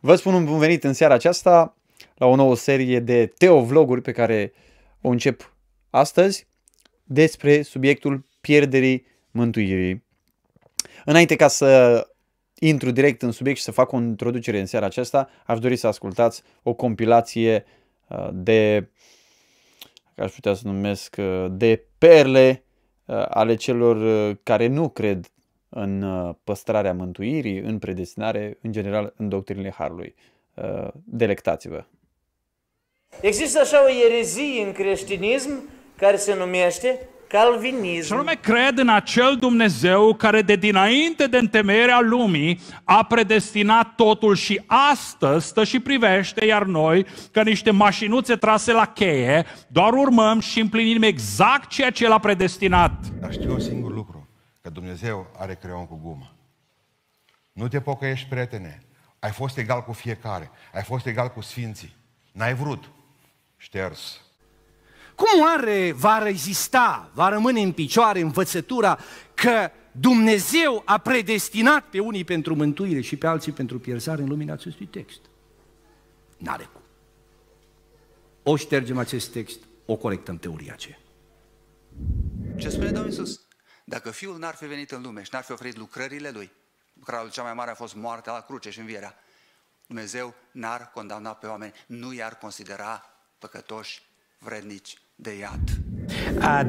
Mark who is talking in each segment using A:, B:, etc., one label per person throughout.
A: Vă spun un bun venit în seara aceasta la o nouă serie de teovloguri pe care o încep astăzi despre subiectul pierderii mântuirii. Înainte ca să intru direct în subiect și să fac o introducere în seara aceasta, aș dori să ascultați o compilație uh, de, aș putea să numesc, uh, de perle uh, ale celor care nu cred în păstrarea mântuirii, în predestinare, în general în doctrinile Harului. Delectați-vă!
B: Există așa o erezie în creștinism care se numește calvinism.
C: Și anume cred în acel Dumnezeu care de dinainte de întemeierea lumii a predestinat totul și astăzi stă și privește, iar noi, ca niște mașinuțe trase la cheie, doar urmăm și împlinim exact ceea ce El a predestinat.
D: Dar știu un singur lucru, că Dumnezeu are creion cu gumă. Nu te pocăiești, prietene. Ai fost egal cu fiecare. Ai fost egal cu sfinții. N-ai vrut. Șters.
E: Cum oare va rezista, va rămâne în picioare învățătura că Dumnezeu a predestinat pe unii pentru mântuire și pe alții pentru pierzare în lumina acestui text? N-are cum. O ștergem acest text, o corectăm teoria aceea.
F: Ce spune Domnul Iisus? Dacă Fiul n-ar fi venit în lume și n-ar fi oferit lucrările Lui, lucrarea cea mai mare a fost moartea la cruce și învierea, Dumnezeu n-ar condamna pe oameni, nu i-ar considera păcătoși, vrednici de iad.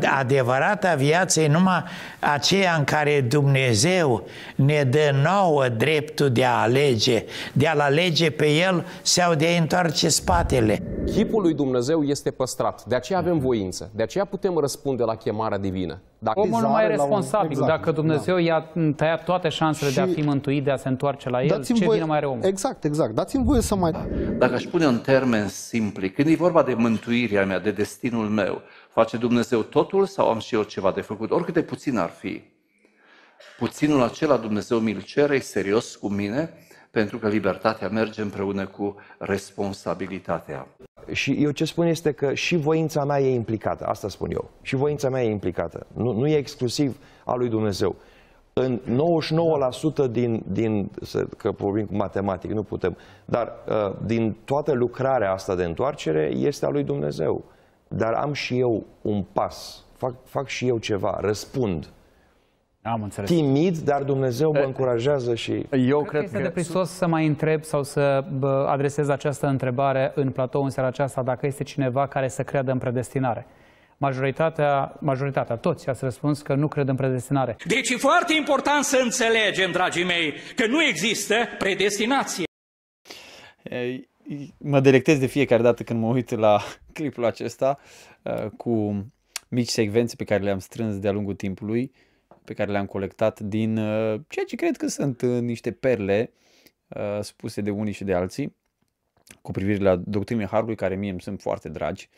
G: Adevărata viață e numai aceea în care Dumnezeu ne dă nouă dreptul de a alege, de a-L alege pe El sau de a întoarce spatele.
H: Chipul lui Dumnezeu este păstrat, de aceea avem voință, de aceea putem răspunde la chemarea divină.
I: Dacă Omul nu mai e responsabil. Un... Exact, Dacă Dumnezeu da. i-a tăiat toate șansele și... de a fi mântuit, de a se întoarce la El, ce voie... vine mai are omul?
J: Exact, exact. Dați-mi voie să mai...
K: Dacă aș pune în termeni simpli, când e vorba de mântuirea mea, de destinul meu, face Dumnezeu totul sau am și eu ceva de făcut? Oricât de puțin ar fi. Puținul acela Dumnezeu mi-l cere, serios cu mine, pentru că libertatea merge împreună cu responsabilitatea.
L: Și eu ce spun este că și voința mea e implicată, asta spun eu. Și voința mea e implicată. Nu, nu e exclusiv a lui Dumnezeu. În 99% din, din că vorbim cu matematic, nu putem, dar uh, din toată lucrarea asta de întoarcere este a lui Dumnezeu. Dar am și eu un pas, fac, fac și eu ceva, răspund.
I: Am înțeles.
L: Timid, dar Dumnezeu mă încurajează și...
I: Eu cred, cred că este de prisos să mai întreb sau să adresez această întrebare în platou în seara aceasta, dacă este cineva care să creadă în predestinare. Majoritatea, majoritatea, toți ați răspuns că nu cred în predestinare.
M: Deci e foarte important să înțelegem, dragii mei, că nu există predestinație.
A: Mă delectez de fiecare dată când mă uit la clipul acesta cu mici secvențe pe care le-am strâns de-a lungul timpului pe care le-am colectat din uh, ceea ce cred că sunt uh, niște perle uh, spuse de unii și de alții cu privire la doctrinele Harului care mie îmi sunt foarte dragi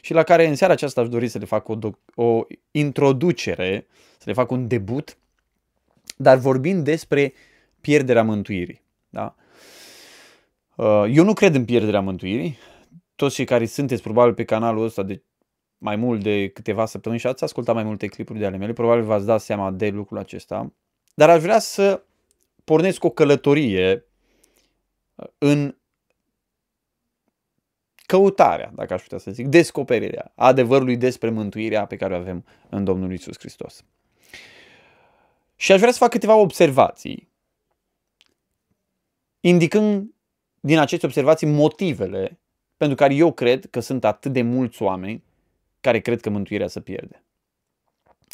A: și la care în seara aceasta aș dori să le fac o, o introducere, să le fac un debut, dar vorbind despre pierderea mântuirii. Da? Eu nu cred în pierderea mântuirii. Toți cei care sunteți probabil pe canalul ăsta de mai mult de câteva săptămâni și ați ascultat mai multe clipuri de ale mele, probabil v-ați dat seama de lucrul acesta, dar aș vrea să pornesc o călătorie uh, în căutarea, dacă aș putea să zic, descoperirea adevărului despre mântuirea pe care o avem în Domnul Isus Hristos. Și aș vrea să fac câteva observații, indicând din aceste observații motivele pentru care eu cred că sunt atât de mulți oameni care cred că mântuirea se pierde.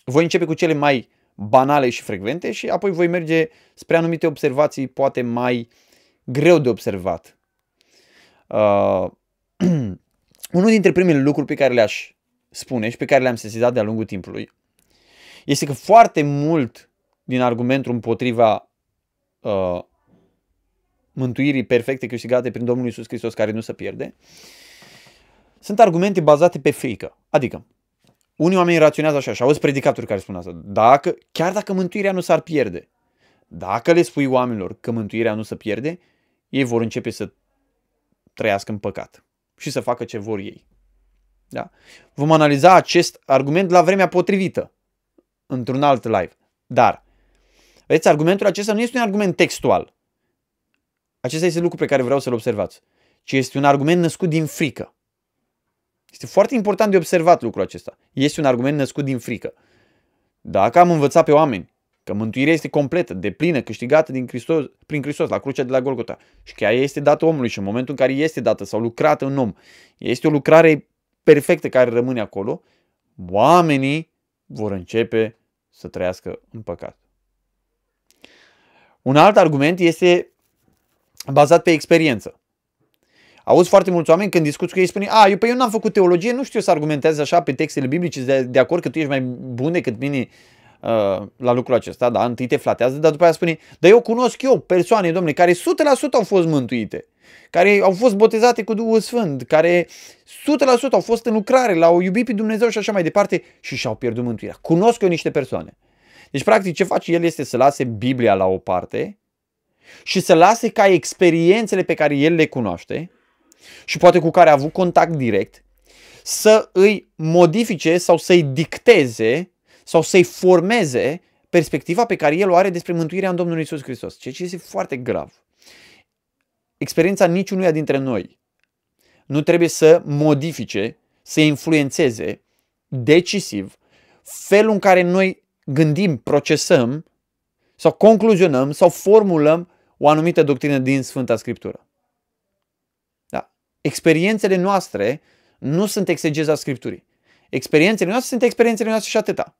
A: Voi începe cu cele mai banale și frecvente și apoi voi merge spre anumite observații poate mai greu de observat. Uh, unul dintre primele lucruri pe care le-aș spune și pe care le-am sesizat de-a lungul timpului este că foarte mult din argumentul împotriva uh, mântuirii perfecte câștigate prin Domnul Isus Hristos care nu se pierde sunt argumente bazate pe frică. Adică, unii oameni raționează așa și auzi predicatori care spun asta. Dacă, chiar dacă mântuirea nu s-ar pierde, dacă le spui oamenilor că mântuirea nu se pierde, ei vor începe să trăiască în păcat și să facă ce vor ei. Da? Vom analiza acest argument la vremea potrivită, într-un alt live. Dar, vedeți, argumentul acesta nu este un argument textual. acesta este lucru pe care vreau să-l observați, ci este un argument născut din frică. Este foarte important de observat lucrul acesta. Este un argument născut din frică. Dacă am învățat pe oameni că mântuirea este completă, de plină, câștigată din Hristos, prin Hristos la crucea de la Golgota și că ea este dată omului și în momentul în care este dată sau lucrată în om, este o lucrare perfectă care rămâne acolo, oamenii vor începe să trăiască în păcat. Un alt argument este bazat pe experiență. Auzi foarte mulți oameni când discuți cu ei spune, a, eu pe eu n-am făcut teologie, nu știu să argumentez așa pe textele biblice, de, de acord că tu ești mai bun decât mine uh, la lucrul acesta, da, întâi te flatează, dar după aia spune, dar eu cunosc eu persoane, domnule, care 100% au fost mântuite, care au fost botezate cu Duhul Sfânt, care 100% au fost în lucrare, l-au iubit pe Dumnezeu și așa mai departe și și-au pierdut mântuirea. Cunosc eu niște persoane. Deci, practic, ce face el este să lase Biblia la o parte și să lase ca experiențele pe care el le cunoaște și poate cu care a avut contact direct, să îi modifice sau să-i dicteze sau să-i formeze perspectiva pe care el o are despre mântuirea în Domnul Isus Hristos, ceea ce este foarte grav. Experiența niciunuia dintre noi nu trebuie să modifice, să influențeze decisiv felul în care noi gândim, procesăm sau concluzionăm sau formulăm o anumită doctrină din Sfânta Scriptură. Da? Experiențele noastre nu sunt exegeza Scripturii. Experiențele noastre sunt experiențele noastre și atâta.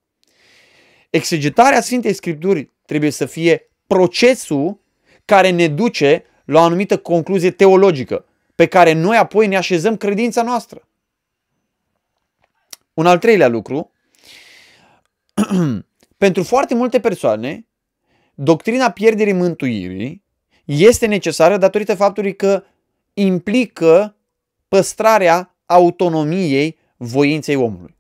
A: Exegetarea Sfintei Scripturi trebuie să fie procesul care ne duce la o anumită concluzie teologică, pe care noi apoi ne așezăm credința noastră. Un al treilea lucru, pentru foarte multe persoane, doctrina pierderii mântuirii este necesară datorită faptului că implică păstrarea autonomiei voinței omului.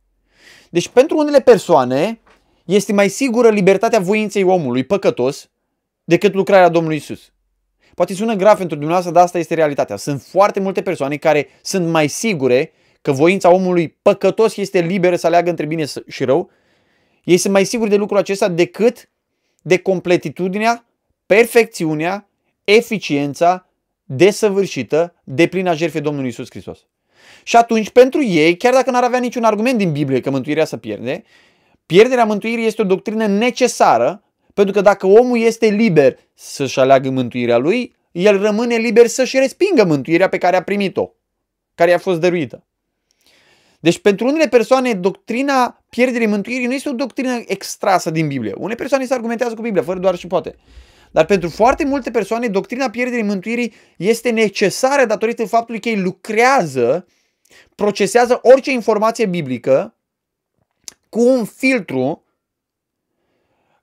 A: Deci pentru unele persoane este mai sigură libertatea voinței omului păcătos decât lucrarea Domnului Isus. Poate sună grav pentru dumneavoastră, dar asta este realitatea. Sunt foarte multe persoane care sunt mai sigure că voința omului păcătos este liberă să aleagă între bine și rău. Ei sunt mai siguri de lucrul acesta decât de completitudinea, perfecțiunea, eficiența desăvârșită de plina jertfei Domnului Isus Hristos. Și atunci, pentru ei, chiar dacă n-ar avea niciun argument din Biblie că mântuirea să pierde, pierderea mântuirii este o doctrină necesară, pentru că dacă omul este liber să-și aleagă mântuirea lui, el rămâne liber să-și respingă mântuirea pe care a primit-o, care i-a fost dăruită. Deci pentru unele persoane doctrina pierderii mântuirii nu este o doctrină extrasă din Biblie. Unele persoane se argumentează cu Biblia, fără doar și poate. Dar pentru foarte multe persoane, doctrina pierderii mântuirii este necesară datorită faptului că ei lucrează, procesează orice informație biblică cu un filtru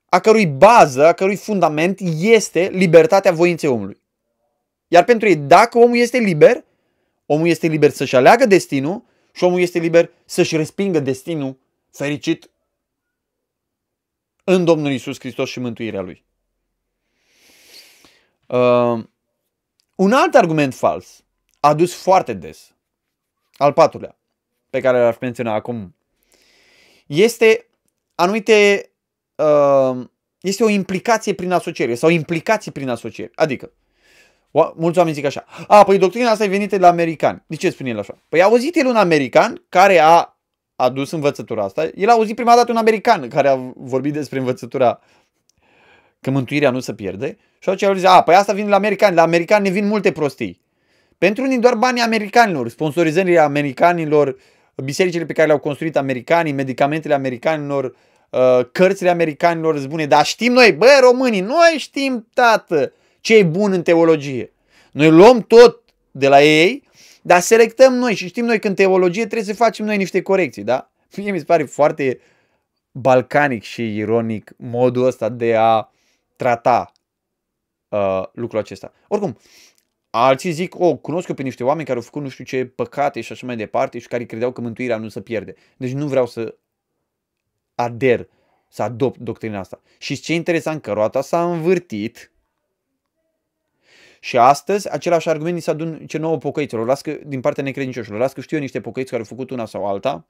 A: a cărui bază, a cărui fundament este libertatea voinței omului. Iar pentru ei, dacă omul este liber, omul este liber să-și aleagă destinul și omul este liber să-și respingă destinul fericit în Domnul Isus Hristos și mântuirea Lui. Uh, un alt argument fals, adus foarte des, al patrulea, pe care l-aș menționa acum, este anumite, uh, este o implicație prin asociere sau implicații prin asociere. Adică, mulți oameni zic așa, a, păi doctrina asta e venită de la americani. De ce spune el așa? Păi a auzit el un american care a adus învățătura asta, el a auzit prima dată un american care a vorbit despre învățătura că mântuirea nu se pierde și atunci el zice, a, păi asta vine de la americani, la americani ne vin multe prostii. Pentru unii doar banii americanilor, sponsorizările americanilor, bisericile pe care le-au construit americanii, medicamentele americanilor, uh, cărțile americanilor îți bune, dar știm noi, bă, românii, noi știm, tată, ce e bun în teologie. Noi luăm tot de la ei, dar selectăm noi și știm noi că în teologie trebuie să facem noi niște corecții, da? Mie mi se pare foarte balcanic și ironic modul ăsta de a trata uh, lucrul acesta. Oricum, alții zic, oh, cunosc eu pe niște oameni care au făcut nu știu ce păcate și așa mai departe și care credeau că mântuirea nu se pierde. Deci nu vreau să ader, să adopt doctrina asta. Și ce interesant că roata s-a învârtit și astăzi același argument ni se adun ce nouă pocăiților, las că, din partea necredincioșilor. Las că știu eu niște pocăiți care au făcut una sau alta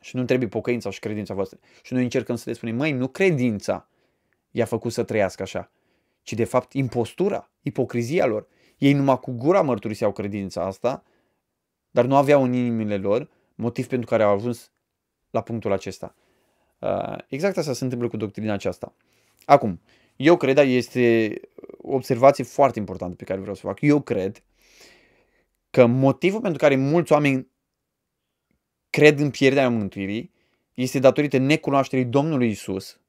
A: și nu trebuie pocăința și credința voastră. Și noi încercăm să le spunem, măi, nu credința i-a făcut să trăiască așa, ci de fapt impostura, ipocrizia lor. Ei numai cu gura mărturiseau credința asta, dar nu aveau în inimile lor motiv pentru care au ajuns la punctul acesta. Uh, exact asta se întâmplă cu doctrina aceasta. Acum, eu cred, dar este o observație foarte importantă pe care vreau să o fac. Eu cred că motivul pentru care mulți oameni cred în pierderea mântuirii este datorită necunoașterii Domnului Isus,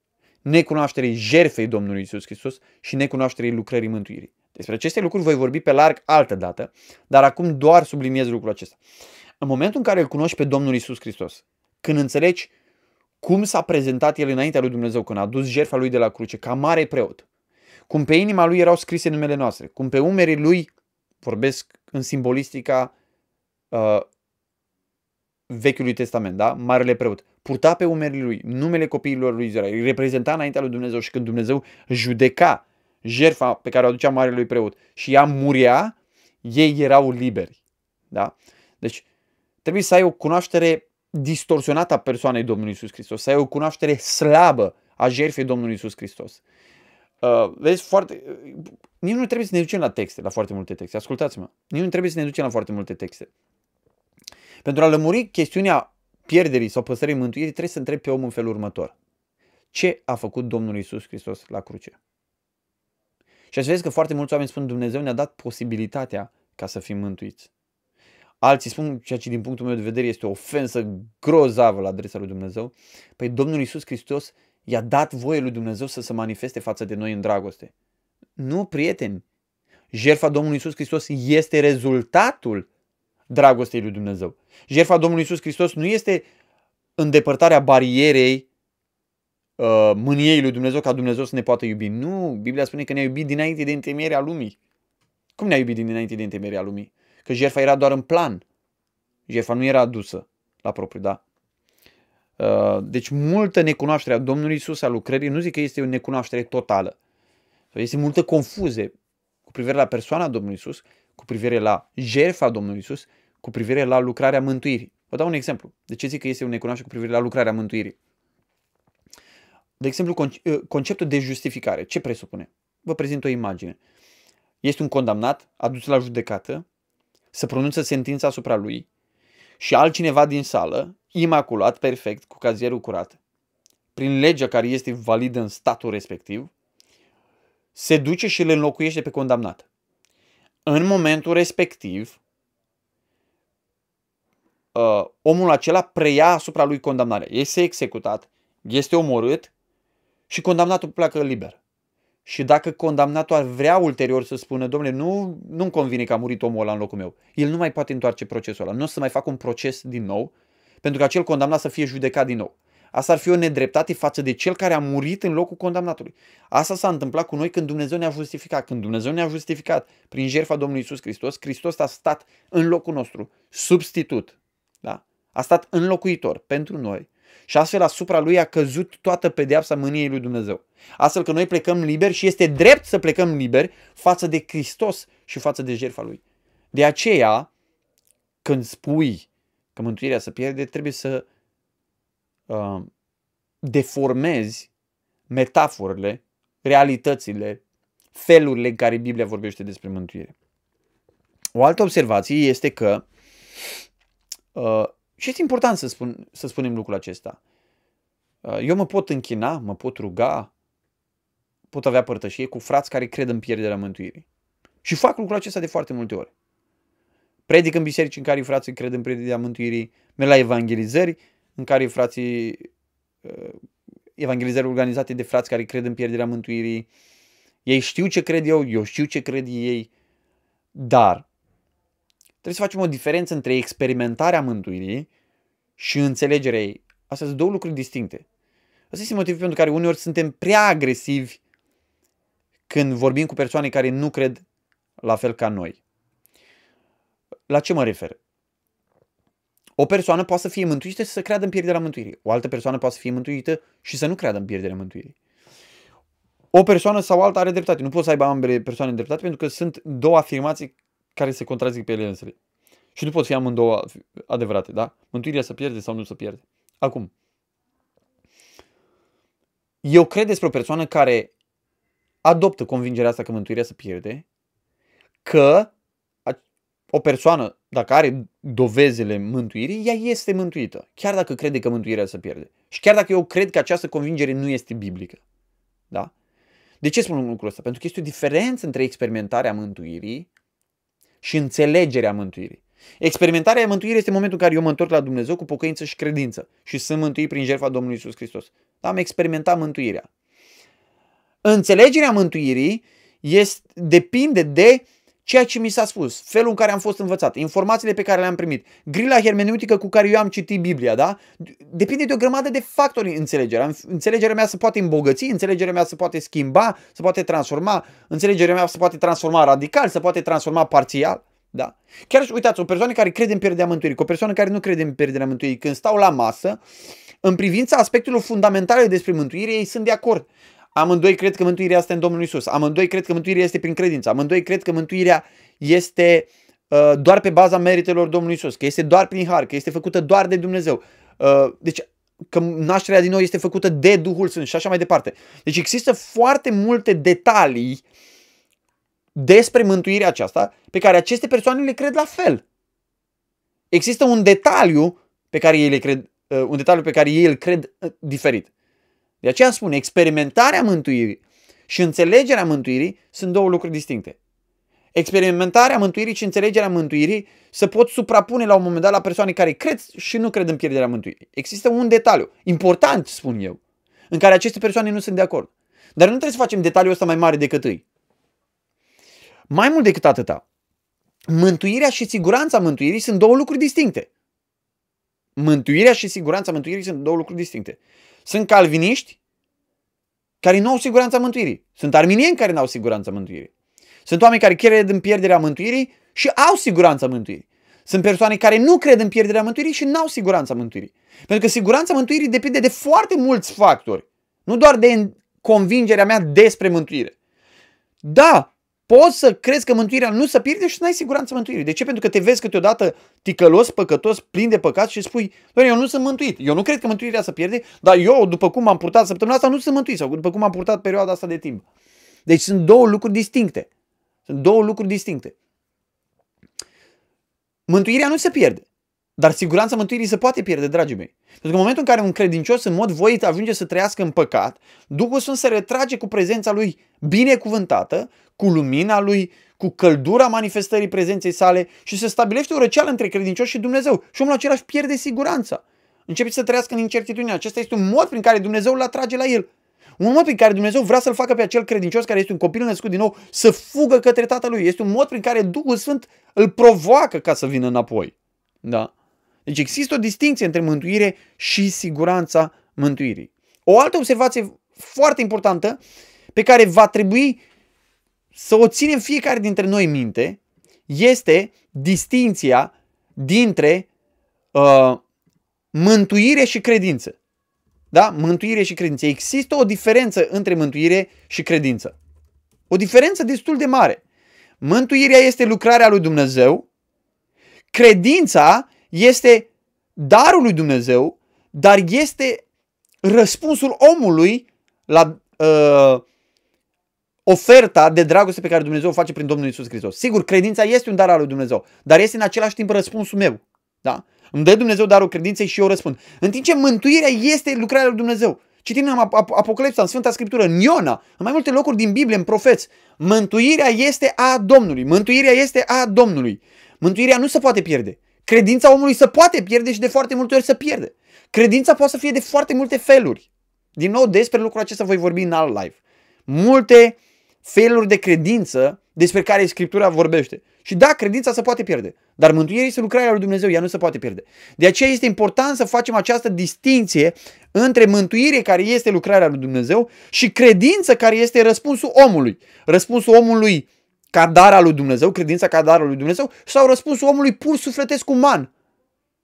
A: necunoașterii jerfei Domnului Isus Hristos și necunoașterii lucrării mântuirii. Despre aceste lucruri voi vorbi pe larg altă dată, dar acum doar subliniez lucrul acesta. În momentul în care îl cunoști pe Domnul Isus Hristos, când înțelegi cum s-a prezentat el înaintea lui Dumnezeu, când a dus jertfa lui de la cruce, ca mare preot, cum pe inima lui erau scrise numele noastre, cum pe umerii lui, vorbesc în simbolistica uh, Vechiului Testament, da? Marele preot, purta pe umerii lui numele copiilor lui Israel, îi reprezenta înaintea lui Dumnezeu și când Dumnezeu judeca jertfa pe care o aducea marele preot și ea murea, ei erau liberi. Da? Deci trebuie să ai o cunoaștere distorsionată a persoanei Domnului Isus Hristos, să ai o cunoaștere slabă a jertfei Domnului Isus Hristos. Uh, vezi, foarte... Uh, nici nu trebuie să ne ducem la texte, la foarte multe texte. Ascultați-mă. Nici nu trebuie să ne ducem la foarte multe texte. Pentru a lămuri chestiunea pierderii sau păstrării mântuirii, trebuie să întrebi pe om în felul următor. Ce a făcut Domnul Isus Hristos la cruce? Și ați vezi că foarte mulți oameni spun Dumnezeu ne-a dat posibilitatea ca să fim mântuiți. Alții spun ceea ce din punctul meu de vedere este o ofensă grozavă la adresa lui Dumnezeu. Păi Domnul Isus Hristos i-a dat voie lui Dumnezeu să se manifeste față de noi în dragoste. Nu, prieteni. Jertfa Domnului Isus Hristos este rezultatul dragostei lui Dumnezeu. Jertfa Domnului Isus Hristos nu este îndepărtarea barierei uh, mâniei lui Dumnezeu ca Dumnezeu să ne poată iubi. Nu, Biblia spune că ne-a iubit dinainte de întemeierea lumii. Cum ne-a iubit dinainte de întemeierea lumii? Că jertfa era doar în plan. Jertfa nu era adusă la propriu, da? Uh, deci multă necunoaștere a Domnului Isus a lucrării, nu zic că este o necunoaștere totală. Este multă confuzie cu privire la persoana Domnului Isus, cu privire la jertfa Domnului Isus, cu privire la lucrarea mântuirii. Vă dau un exemplu. De ce zic că este o necunoaștere cu privire la lucrarea mântuirii? De exemplu, uh, conceptul de justificare. Ce presupune? Vă prezint o imagine. Este un condamnat adus la judecată, să pronunță sentința asupra lui și altcineva din sală, imaculat, perfect, cu cazierul curat, prin legea care este validă în statul respectiv, se duce și îl înlocuiește pe condamnat. În momentul respectiv, uh, omul acela preia asupra lui condamnarea. Este executat, este omorât și condamnatul pleacă liber. Și dacă condamnatul ar vrea ulterior să spună, domnule, nu, nu-mi convine că a murit omul ăla în locul meu, el nu mai poate întoarce procesul ăla. Nu o să mai facă un proces din nou, pentru că acel condamnat să fie judecat din nou. Asta ar fi o nedreptate față de cel care a murit în locul condamnatului. Asta s-a întâmplat cu noi când Dumnezeu ne-a justificat. Când Dumnezeu ne-a justificat prin jertfa Domnului Isus Hristos, Hristos a stat în locul nostru, substitut. Da? A stat înlocuitor pentru noi și astfel asupra lui a căzut toată pedeapsa mâniei lui Dumnezeu. Astfel că noi plecăm liberi și este drept să plecăm liberi față de Hristos și față de jertfa lui. De aceea, când spui că mântuirea se pierde, trebuie să uh, deformezi metaforele, realitățile, felurile în care Biblia vorbește despre mântuire. O altă observație este că uh, și este important să, spun, să spunem lucrul acesta. Uh, eu mă pot închina, mă pot ruga, pot avea părtășie cu frați care cred în pierderea mântuirii. Și fac lucrul acesta de foarte multe ori. Predic în biserici în care frații cred în pierderea mântuirii, merg la evangelizări în care frații uh, evangelizări organizate de frați care cred în pierderea mântuirii. Ei știu ce cred eu, eu știu ce cred ei, dar Trebuie să facem o diferență între experimentarea mântuirii și înțelegerea ei. Astea sunt două lucruri distincte. Asta este motivul pentru care uneori suntem prea agresivi când vorbim cu persoane care nu cred la fel ca noi. La ce mă refer? O persoană poate să fie mântuită și să creadă în pierderea mântuirii. O altă persoană poate să fie mântuită și să nu creadă în pierderea mântuirii. O persoană sau alta are dreptate. Nu poți să aibă ambele persoane dreptate pentru că sunt două afirmații care se contrazic pe ele însele. Și nu pot fi amândouă adevărate, da? Mântuirea să pierde sau nu să pierde. Acum, eu cred despre o persoană care adoptă convingerea asta că mântuirea se pierde, că o persoană, dacă are dovezele mântuirii, ea este mântuită, chiar dacă crede că mântuirea se pierde. Și chiar dacă eu cred că această convingere nu este biblică. Da? De ce spun lucrul ăsta? Pentru că este o diferență între experimentarea mântuirii și înțelegerea mântuirii. Experimentarea mântuirii este momentul în care eu mă întorc la Dumnezeu cu pocăință și credință și sunt mântuit prin jertfa Domnului Isus Hristos. Da, am experimentat mântuirea. Înțelegerea mântuirii este, depinde de ceea ce mi s-a spus, felul în care am fost învățat, informațiile pe care le-am primit, grila hermeneutică cu care eu am citit Biblia, da? Depinde de o grămadă de factori înțelegerea. Înțelegerea mea se poate îmbogăți, înțelegerea mea se poate schimba, se poate transforma, înțelegerea mea se poate transforma radical, se poate transforma parțial. Da? Chiar și uitați, o persoană care crede în pierderea mântuirii, cu o persoană care nu crede în pierderea mântuirii, când stau la masă, în privința aspectelor fundamentale despre mântuire, ei sunt de acord. Amândoi cred că mântuirea este în Domnul Isus. Amândoi cred că mântuirea este prin credință. Amândoi cred că mântuirea este uh, doar pe baza meritelor Domnului Isus, că este doar prin har, că este făcută doar de Dumnezeu. Uh, deci că nașterea din nou este făcută de Duhul Sfânt și așa mai departe. Deci există foarte multe detalii despre mântuirea aceasta pe care aceste persoane le cred la fel. Există un detaliu pe care ei le cred, uh, un detaliu pe care ei îl cred uh, diferit. De aceea spun, experimentarea mântuirii și înțelegerea mântuirii sunt două lucruri distincte. Experimentarea mântuirii și înțelegerea mântuirii se pot suprapune la un moment dat la persoane care cred și nu cred în pierderea mântuirii. Există un detaliu, important spun eu, în care aceste persoane nu sunt de acord. Dar nu trebuie să facem detaliul ăsta mai mare decât ei. Mai mult decât atâta, mântuirea și siguranța mântuirii sunt două lucruri distincte. Mântuirea și siguranța mântuirii sunt două lucruri distincte. Sunt calviniști care nu au siguranța mântuirii. Sunt arminieni care nu au siguranța mântuirii. Sunt oameni care cred în pierderea mântuirii și au siguranța mântuirii. Sunt persoane care nu cred în pierderea mântuirii și nu au siguranța mântuirii. Pentru că siguranța mântuirii depinde de foarte mulți factori. Nu doar de convingerea mea despre mântuire. Da, Poți să crezi că mântuirea nu se pierde și să n-ai siguranță mântuirii. De ce? Pentru că te vezi câteodată ticălos, păcătos, plin de păcat și spui, doamne, eu nu sunt mântuit. Eu nu cred că mântuirea se pierde, dar eu, după cum am purtat săptămâna asta, nu sunt mântuit sau după cum am purtat perioada asta de timp. Deci sunt două lucruri distincte. Sunt două lucruri distincte. Mântuirea nu se pierde. Dar siguranța mântuirii se poate pierde, dragii mei. Pentru că în momentul în care un credincios în mod voit ajunge să trăiască în păcat, Duhul Sfânt se retrage cu prezența lui binecuvântată, cu lumina lui, cu căldura manifestării prezenței sale și se stabilește o răceală între credincios și Dumnezeu. Și omul acela își pierde siguranța. Începe să trăiască în incertitudine. Acesta este un mod prin care Dumnezeu îl atrage la el. Un mod prin care Dumnezeu vrea să-l facă pe acel credincios care este un copil născut din nou să fugă către tatălui. Este un mod prin care Duhul Sfânt îl provoacă ca să vină înapoi. Da? Deci există o distinție între mântuire și siguranța mântuirii. O altă observație foarte importantă pe care va trebui să o ținem fiecare dintre noi minte este distinția dintre uh, mântuire și credință. Da? Mântuire și credință. Există o diferență între mântuire și credință. O diferență destul de mare. Mântuirea este lucrarea lui Dumnezeu, credința este darul lui Dumnezeu, dar este răspunsul omului la uh, oferta de dragoste pe care Dumnezeu o face prin Domnul Isus Hristos. Sigur, credința este un dar al lui Dumnezeu, dar este în același timp răspunsul meu. Da? Îmi dă Dumnezeu darul credinței și eu răspund. În timp ce mântuirea este lucrarea lui Dumnezeu. Citim în Apocalipsa, în Sfânta Scriptură, în Iona, în mai multe locuri din Biblie, în profeți. Mântuirea este a Domnului. Mântuirea este a Domnului. Mântuirea nu se poate pierde. Credința omului se poate pierde și de foarte multe ori se pierde. Credința poate să fie de foarte multe feluri. Din nou, despre lucrul acesta voi vorbi în alt live. Multe feluri de credință despre care Scriptura vorbește. Și da, credința se poate pierde, dar mântuirea este lucrarea lui Dumnezeu, ea nu se poate pierde. De aceea este important să facem această distinție între mântuire care este lucrarea lui Dumnezeu și credință care este răspunsul omului. Răspunsul omului ca dar al lui Dumnezeu, credința ca dar al lui Dumnezeu, sau răspunsul omului pur sufletesc uman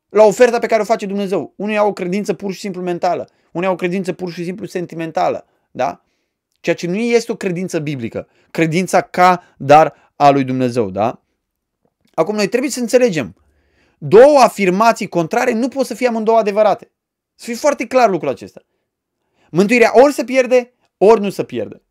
A: la oferta pe care o face Dumnezeu. Unii au o credință pur și simplu mentală, unii au o credință pur și simplu sentimentală, da? Ceea ce nu este o credință biblică, credința ca dar al lui Dumnezeu, da? Acum noi trebuie să înțelegem, două afirmații contrare nu pot să fie amândouă adevărate. Să fie foarte clar lucrul acesta. Mântuirea ori se pierde, ori nu se pierde.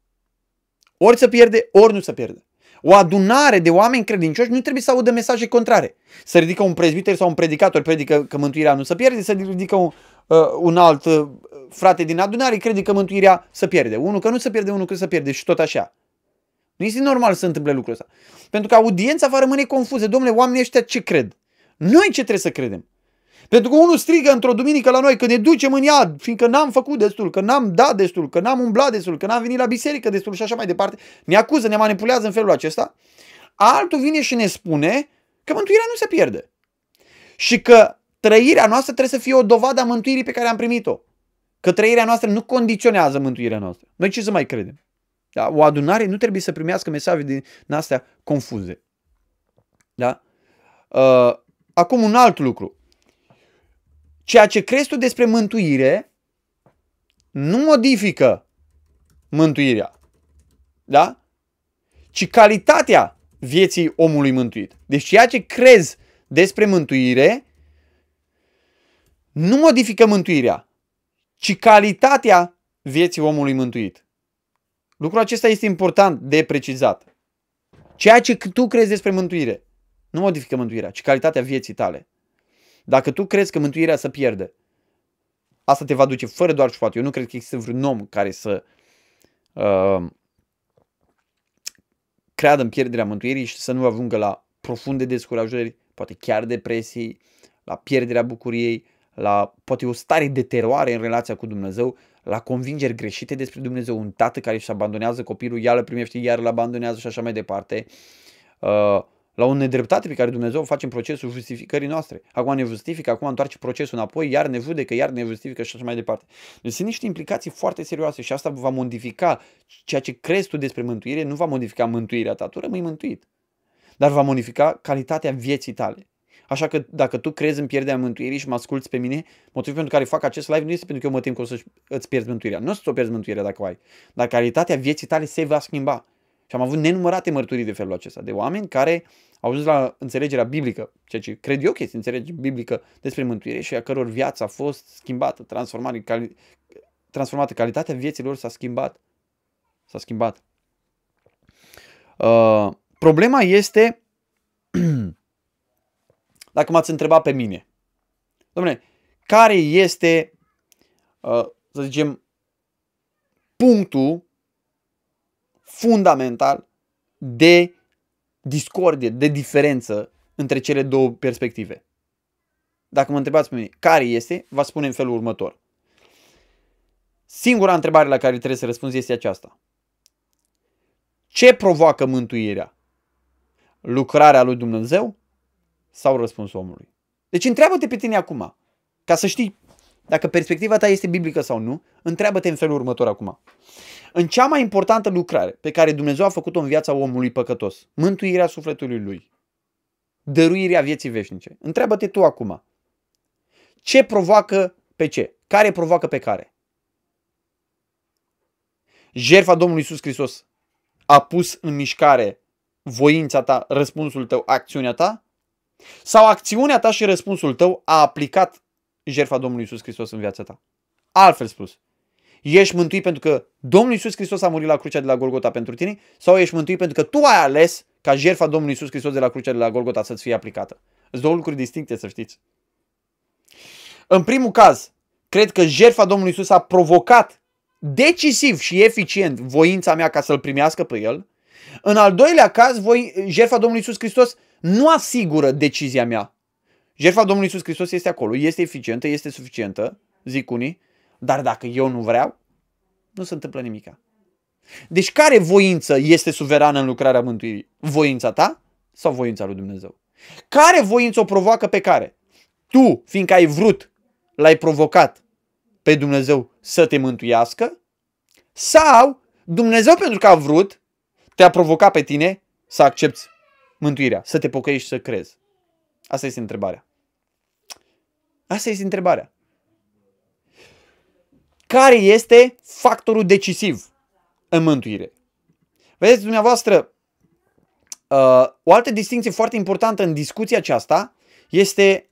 A: Ori să pierde, ori nu să pierde. O adunare de oameni credincioși nu trebuie să audă mesaje contrare. Să ridică un prezbiter sau un predicator, predică că mântuirea nu se pierde, să ridică un, uh, un alt uh, frate din adunare, crede că mântuirea se pierde. Unul că nu se pierde, unul că se pierde și tot așa. Nu este normal să se întâmple lucrul ăsta. Pentru că audiența va rămâne confuză. Domnule, oamenii ăștia ce cred? Noi ce trebuie să credem? Pentru că unul strigă într-o duminică la noi că ne ducem în iad, fiindcă n-am făcut destul, că n-am dat destul, că n-am umblat destul, că n-am venit la biserică destul și așa mai departe. Ne acuză, ne manipulează în felul acesta. Altul vine și ne spune că mântuirea nu se pierde. Și că trăirea noastră trebuie să fie o dovadă a mântuirii pe care am primit-o. Că trăirea noastră nu condiționează mântuirea noastră. Noi ce să mai credem? Da? O adunare nu trebuie să primească mesaje din astea confuze. Da? Uh, acum un alt lucru. Ceea ce crezi tu despre mântuire nu modifică mântuirea. Da? Ci calitatea vieții omului mântuit. Deci ceea ce crezi despre mântuire nu modifică mântuirea, ci calitatea vieții omului mântuit. Lucrul acesta este important de precizat. Ceea ce tu crezi despre mântuire nu modifică mântuirea, ci calitatea vieții tale. Dacă tu crezi că mântuirea se pierde, asta te va duce fără doar și poate. Eu nu cred că există vreun om care să uh, creadă în pierderea mântuirii și să nu ajungă la profunde descurajări, poate chiar depresii, la pierderea bucuriei, la poate o stare de teroare în relația cu Dumnezeu, la convingeri greșite despre Dumnezeu, un tată care își abandonează copilul, iar îl primește, iar îl abandonează și așa mai departe. Uh, la o nedreptate pe care Dumnezeu o face în procesul justificării noastre. Acum ne justifică, acum întoarce procesul înapoi, iar ne judecă, iar ne justifică și așa mai departe. Deci sunt niște implicații foarte serioase și asta va modifica ceea ce crezi tu despre mântuire, nu va modifica mântuirea ta, tu rămâi mântuit. Dar va modifica calitatea vieții tale. Așa că dacă tu crezi în pierderea mântuirii și mă asculți pe mine, motivul pentru care fac acest live nu este pentru că eu mă tem că o să îți pierzi mântuirea. Nu o să-ți o pierzi mântuirea dacă o ai. Dar calitatea vieții tale se va schimba. Și am avut nenumărate mărturii de felul acesta, de oameni care au ajuns la înțelegerea biblică, ceea ce cred eu că este înțelegere biblică despre mântuire și a căror viață a fost schimbată, transformată, cali- transformată. Calitatea vieții lor s-a schimbat. S-a schimbat. Uh, problema este, dacă m-ați întrebat pe mine, domnule, care este, uh, să zicem, punctul fundamental de discordie, de diferență între cele două perspective. Dacă mă întrebați pe mine care este, vă spune în felul următor. Singura întrebare la care trebuie să răspunzi este aceasta. Ce provoacă mântuirea? Lucrarea lui Dumnezeu sau răspunsul omului? Deci întreabă-te pe tine acum, ca să știi dacă perspectiva ta este biblică sau nu, întreabă-te în felul următor acum în cea mai importantă lucrare pe care Dumnezeu a făcut-o în viața omului păcătos, mântuirea sufletului lui, dăruirea vieții veșnice. Întreabă-te tu acum, ce provoacă pe ce? Care provoacă pe care? Jerfa Domnului Iisus Hristos a pus în mișcare voința ta, răspunsul tău, acțiunea ta? Sau acțiunea ta și răspunsul tău a aplicat jertfa Domnului Iisus Hristos în viața ta? Altfel spus, Ești mântuit pentru că Domnul Iisus Hristos a murit la crucea de la Golgota pentru tine sau ești mântuit pentru că tu ai ales ca jertfa Domnului Iisus Hristos de la crucea de la Golgota să-ți fie aplicată. Sunt două lucruri distincte, să știți. În primul caz, cred că jertfa Domnului Iisus a provocat decisiv și eficient voința mea ca să-L primească pe El. În al doilea caz, voi, jertfa Domnului Iisus Hristos nu asigură decizia mea. Jertfa Domnului Iisus Hristos este acolo, este eficientă, este suficientă, zic unii, dar dacă eu nu vreau, nu se întâmplă nimica. Deci care voință este suverană în lucrarea mântuirii? Voința ta sau voința lui Dumnezeu? Care voință o provoacă pe care? Tu, fiindcă ai vrut, l-ai provocat pe Dumnezeu să te mântuiască? Sau Dumnezeu pentru că a vrut, te-a provocat pe tine să accepti mântuirea, să te pocăiești și să crezi? Asta este întrebarea. Asta este întrebarea care este factorul decisiv în mântuire. Vedeți, dumneavoastră, uh, o altă distinție foarte importantă în discuția aceasta este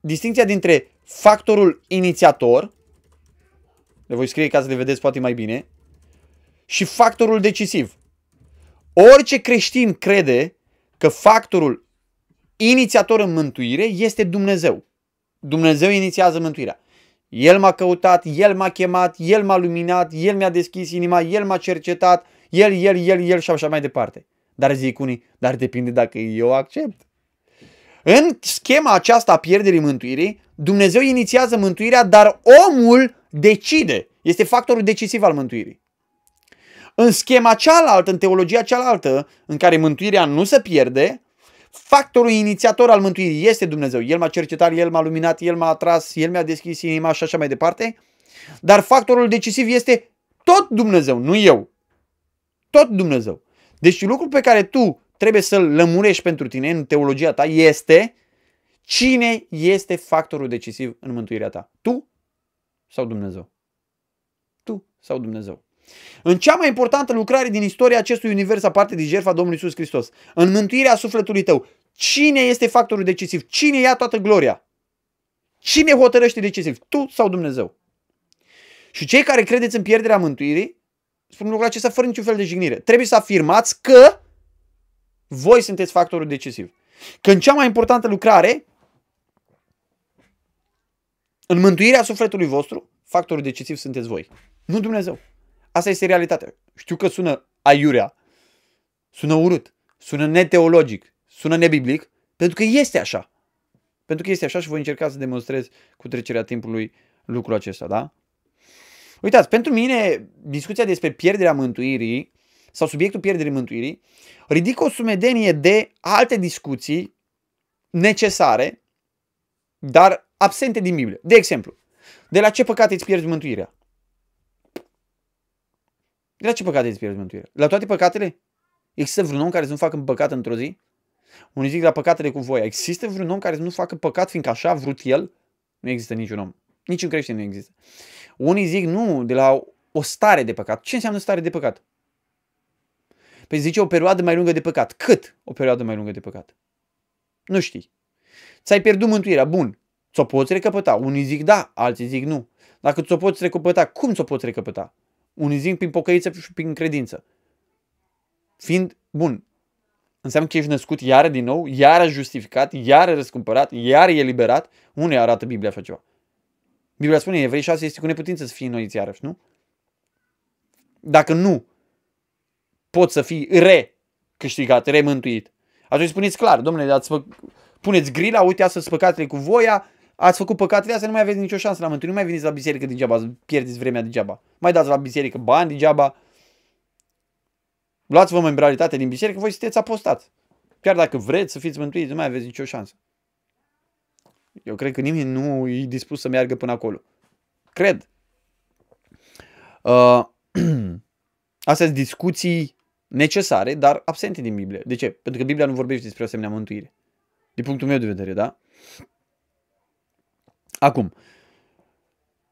A: distinția dintre factorul inițiator, le voi scrie ca să le vedeți poate mai bine, și factorul decisiv. Orice creștin crede că factorul inițiator în mântuire este Dumnezeu. Dumnezeu inițiază mântuirea. El m-a căutat, El m-a chemat, El m-a luminat, El mi-a deschis inima, El m-a cercetat, El, El, El, El și așa mai departe. Dar zic unii, dar depinde dacă eu accept. În schema aceasta a pierderii mântuirii, Dumnezeu inițiază mântuirea, dar omul decide. Este factorul decisiv al mântuirii. În schema cealaltă, în teologia cealaltă, în care mântuirea nu se pierde, factorul inițiator al mântuirii este Dumnezeu. El m-a cercetat, El m-a luminat, El m-a atras, El mi-a deschis inima și așa mai departe. Dar factorul decisiv este tot Dumnezeu, nu eu. Tot Dumnezeu. Deci lucrul pe care tu trebuie să-l lămurești pentru tine în teologia ta este cine este factorul decisiv în mântuirea ta. Tu sau Dumnezeu? Tu sau Dumnezeu? În cea mai importantă lucrare din istoria acestui univers aparte de jertfa Domnului Isus Hristos, în mântuirea sufletului tău, cine este factorul decisiv? Cine ia toată gloria? Cine hotărăște decisiv? Tu sau Dumnezeu? Și cei care credeți în pierderea mântuirii, spun lucrul acesta fără niciun fel de jignire. Trebuie să afirmați că voi sunteți factorul decisiv. Că în cea mai importantă lucrare, în mântuirea sufletului vostru, factorul decisiv sunteți voi. Nu Dumnezeu. Asta este realitatea. Știu că sună aiurea, sună urât, sună neteologic, sună nebiblic, pentru că este așa. Pentru că este așa și voi încerca să demonstrez cu trecerea timpului lucrul acesta, da? Uitați, pentru mine, discuția despre pierderea mântuirii sau subiectul pierderii mântuirii ridică o sumedenie de alte discuții necesare, dar absente din Biblie. De exemplu, de la ce păcate îți pierzi mântuirea? De la ce păcate îți pierzi mântuirea? La toate păcatele? Există vreun om care să nu facă păcat într-o zi? Unii zic la păcatele cu voia. Există vreun om care să nu facă păcat fiindcă așa a vrut el? Nu există niciun om. Nici în creștin nu există. Unii zic nu, de la o stare de păcat. Ce înseamnă stare de păcat? Păi zice o perioadă mai lungă de păcat. Cât o perioadă mai lungă de păcat? Nu știi. Ți-ai pierdut mântuirea. Bun. Ți-o poți recăpăta. Unii zic da, alții zic nu. Dacă ți-o poți recăpăta, cum ți-o poți recăpăta? Unii zic prin pocăință și prin credință. Fiind, bun, înseamnă că ești născut iară din nou, iară justificat, iară răscumpărat, iară eliberat. Unde arată Biblia așa ceva? Biblia spune, Evrei 6 este cu neputință să fii înnoiți iarăși, nu? Dacă nu poți să fii re-câștigat, remântuit, atunci spuneți clar, domnule, ați fă... puneți grila, uite, astăzi păcatele cu voia, ați făcut păcatele astea, nu mai aveți nicio șansă la mântuire, nu mai veniți la biserică degeaba, pierdeți vremea degeaba. Mai dați la biserică bani degeaba. Luați-vă membralitate din biserică, voi sunteți apostați. Chiar dacă vreți să fiți mântuiți, nu mai aveți nicio șansă. Eu cred că nimeni nu e dispus să meargă până acolo. Cred. Uh, astea sunt discuții necesare, dar absente din Biblie. De ce? Pentru că Biblia nu vorbește despre o asemenea mântuire. Din punctul meu de vedere, da? Acum,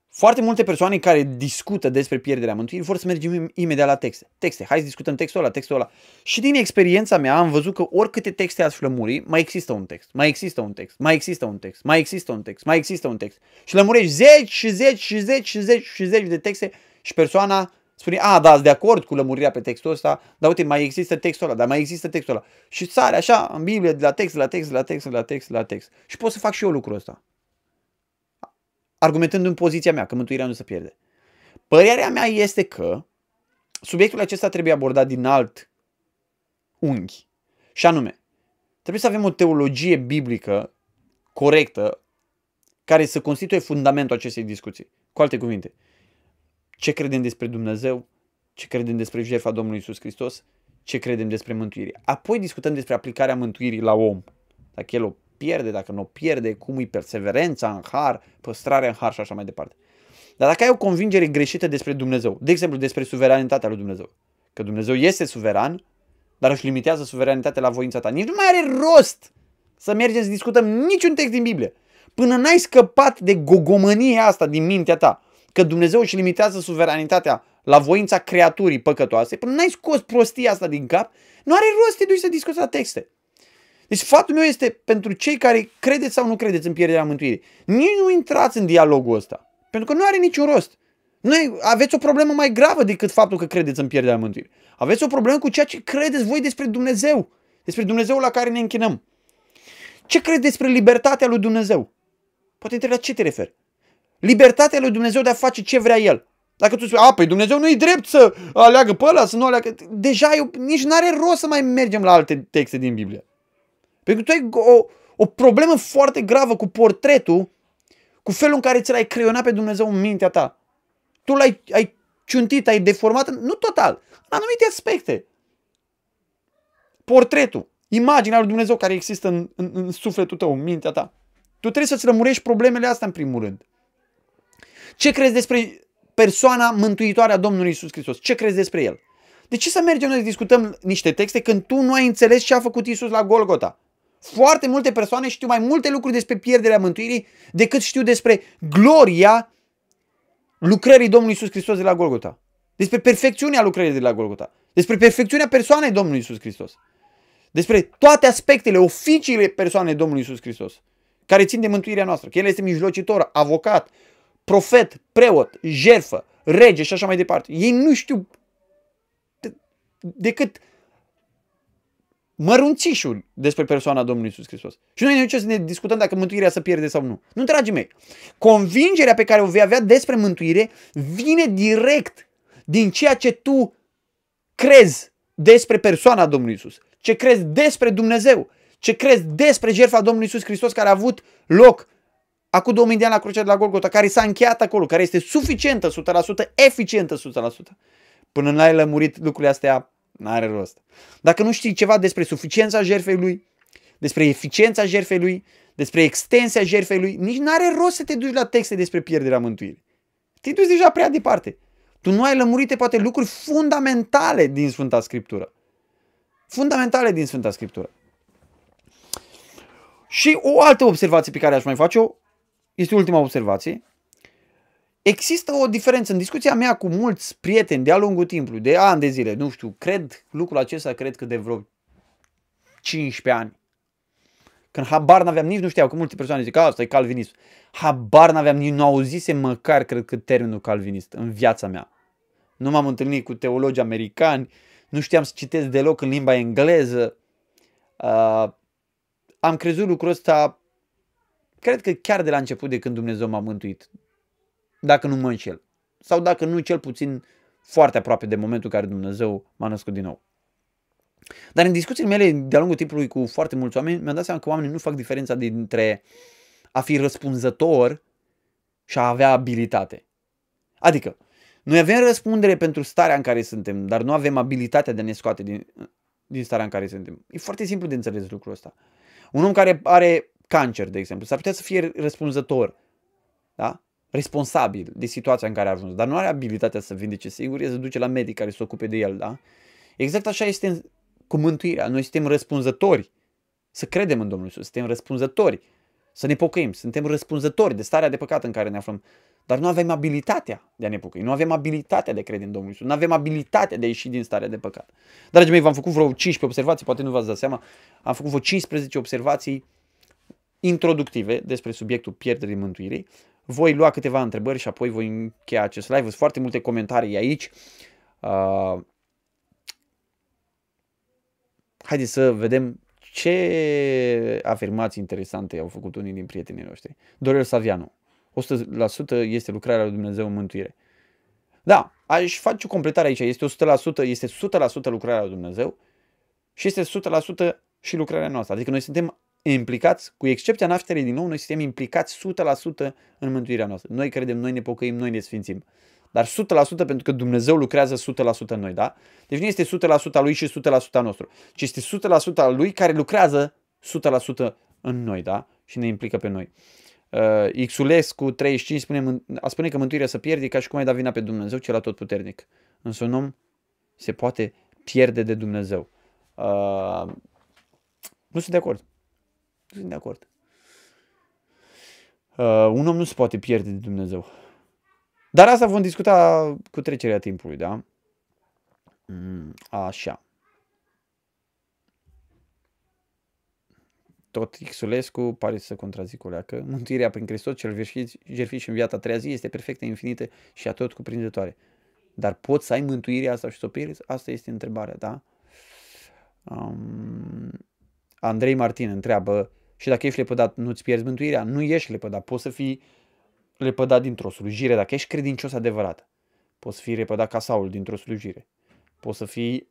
A: foarte multe persoane care discută despre pierderea mântuirii vor să mergem imediat la texte. Texte, hai să discutăm textul ăla, textul ăla. Și din experiența mea am văzut că oricâte texte ați flămuri, mai există un text, mai există un text, mai există un text, mai există un text, mai există un text. Și lămurești zeci și zeci și zeci și zeci și zeci de texte și persoana spune, a, da, de acord cu lămurirea pe textul ăsta, dar uite, mai există textul ăla, dar mai există textul ăla. Și sare așa în Biblie de la text, la text, la text, la text, la text. Și pot să fac și eu lucrul ăsta argumentând în poziția mea că mântuirea nu se pierde. Părerea mea este că subiectul acesta trebuie abordat din alt unghi. Și anume, trebuie să avem o teologie biblică corectă care să constituie fundamentul acestei discuții. Cu alte cuvinte, ce credem despre Dumnezeu, ce credem despre jertfa Domnului Isus Hristos, ce credem despre mântuire. Apoi discutăm despre aplicarea mântuirii la om. Dacă el o pierde, dacă nu o pierde, cum e perseverența în har, păstrarea în har și așa mai departe. Dar dacă ai o convingere greșită despre Dumnezeu, de exemplu despre suveranitatea lui Dumnezeu, că Dumnezeu este suveran, dar își limitează suveranitatea la voința ta, nici nu mai are rost să mergem să discutăm niciun text din Biblie. Până n-ai scăpat de gogomănia asta din mintea ta, că Dumnezeu își limitează suveranitatea la voința creaturii păcătoase, până n-ai scos prostia asta din cap, nu are rost să te duci să discuți la texte. Deci sfatul meu este pentru cei care credeți sau nu credeți în pierderea mântuirii. Nici nu intrați în dialogul ăsta. Pentru că nu are niciun rost. Noi aveți o problemă mai gravă decât faptul că credeți în pierderea mântuirii. Aveți o problemă cu ceea ce credeți voi despre Dumnezeu, despre Dumnezeu la care ne închinăm. Ce crezi despre libertatea lui Dumnezeu? Poate întreb la ce te referi. Libertatea lui Dumnezeu de a face ce vrea El. Dacă tu spui, a, păi Dumnezeu nu-i drept să aleagă pe ăla, să nu aleagă... Deja eu, nici nu are rost să mai mergem la alte texte din Biblie. Pentru că tu ai o, o problemă foarte gravă cu portretul, cu felul în care ți l-ai creionat pe Dumnezeu în mintea ta. Tu l-ai ai ciuntit, ai deformat, nu total, în anumite aspecte. Portretul, imaginea lui Dumnezeu care există în, în, în sufletul tău, în mintea ta. Tu trebuie să-ți rămurești problemele astea în primul rând. Ce crezi despre persoana mântuitoare a Domnului Isus Hristos? Ce crezi despre El? De ce să mergem noi să discutăm niște texte când tu nu ai înțeles ce a făcut Isus la Golgota? Foarte multe persoane știu mai multe lucruri despre pierderea mântuirii decât știu despre gloria lucrării Domnului Isus Hristos de la Golgota. Despre perfecțiunea lucrării de la Golgota. Despre perfecțiunea persoanei Domnului Isus Hristos. Despre toate aspectele, oficiile persoanei Domnului Isus Hristos, care țin de mântuirea noastră. Că El este mijlocitor, avocat, profet, preot, jerfă, rege și așa mai departe. Ei nu știu decât mărunțișuri despre persoana Domnului Isus Hristos. Și noi ne ducem să ne discutăm dacă mântuirea să pierde sau nu. Nu, dragii mei. Convingerea pe care o vei avea despre mântuire vine direct din ceea ce tu crezi despre persoana Domnului Isus. Ce crezi despre Dumnezeu. Ce crezi despre jertfa Domnului Isus Hristos care a avut loc acum 2000 de ani la crucea de la Golgota, care s-a încheiat acolo, care este suficientă 100%, eficientă 100%. Până n-ai lămurit lucrurile astea, n-are rost. Dacă nu știi ceva despre suficiența jertfei lui, despre eficiența jertfei lui, despre extensia jertfei lui, nici n-are rost să te duci la texte despre pierderea mântuirii. Te duci deja prea departe. Tu nu ai lămurite poate lucruri fundamentale din Sfânta Scriptură. Fundamentale din Sfânta Scriptură. Și o altă observație pe care aș mai face-o este ultima observație. Există o diferență în discuția mea cu mulți prieteni de-a lungul timpului, de ani de zile, nu știu, cred lucrul acesta, cred că de vreo 15 ani. Când habar n-aveam, nici nu știau, că multe persoane zic că asta e calvinist. Habar n-aveam, nici nu auzise măcar, cred că, termenul calvinist în viața mea. Nu m-am întâlnit cu teologi americani, nu știam să citesc deloc în limba engleză. Uh, am crezut lucrul ăsta, cred că chiar de la început de când Dumnezeu m-a mântuit. Dacă nu mă înșel. Sau dacă nu, cel puțin foarte aproape de momentul în care Dumnezeu m-a născut din nou. Dar în discuțiile mele de-a lungul timpului cu foarte mulți oameni, mi-am dat seama că oamenii nu fac diferența dintre a fi răspunzător și a avea abilitate. Adică, noi avem răspundere pentru starea în care suntem, dar nu avem abilitatea de a ne scoate din, din starea în care suntem. E foarte simplu de înțeles lucrul ăsta. Un om care are cancer, de exemplu, s-ar putea să fie răspunzător, da? Responsabil de situația în care a ajuns, dar nu are abilitatea să vindece singur, e să duce la medic care să se ocupe de el. Da? Exact așa este cu mântuirea. Noi suntem răspunzători să credem în Domnul Iisus, suntem răspunzători să ne pocăim, suntem răspunzători de starea de păcat în care ne aflăm, dar nu avem abilitatea de a ne pocăi, nu avem abilitatea de a crede în Domnul Iisus, nu avem abilitatea de a ieși din starea de păcat. Dragii mei, v-am făcut vreo 15 observații, poate nu v-ați dat seama, am făcut vreo 15 observații introductive despre subiectul pierderii mântuirii. Voi lua câteva întrebări și apoi voi încheia acest live. Sunt foarte multe comentarii aici. Uh, haideți să vedem ce afirmații interesante au făcut unii din prietenii noștri. Dorel Savianu. 100% este lucrarea lui Dumnezeu în mântuire. Da, aș face o completare aici. Este 100%, este 100% lucrarea lui Dumnezeu și este 100% și lucrarea noastră. Adică noi suntem implicați, cu excepția nașterii din nou, noi suntem implicați 100% în mântuirea noastră. Noi credem, noi ne pocăim, noi ne sfințim. Dar 100% pentru că Dumnezeu lucrează 100% în noi, da? Deci nu este 100% a Lui și 100% a nostru, ci este 100% a Lui care lucrează 100% în noi, da? Și ne implică pe noi. Uh, Xulescu 35 spune, a spune că mântuirea să pierde ca și cum ai da vina pe Dumnezeu, cel atotputernic. Însă un om se poate pierde de Dumnezeu. Uh, nu sunt de acord. Nu sunt de acord. Uh, un om nu se poate pierde de Dumnezeu. Dar asta vom discuta cu trecerea timpului, da? Mm, așa. Tot Xulescu pare să contrazic o leacă. Mântuirea prin Hristos cel jertfit și în viața a treia zi este perfectă, infinită și atot cuprinzătoare. Dar poți să ai mântuirea asta și să o pierzi? Asta este întrebarea, da? Um, Andrei Martin întreabă, și dacă ești lepădat, nu-ți pierzi mântuirea? Nu ești lepădat, poți să fii lepădat dintr-o slujire, dacă ești credincios adevărat. Poți să fii lepădat ca Saul dintr-o slujire. Poți să fii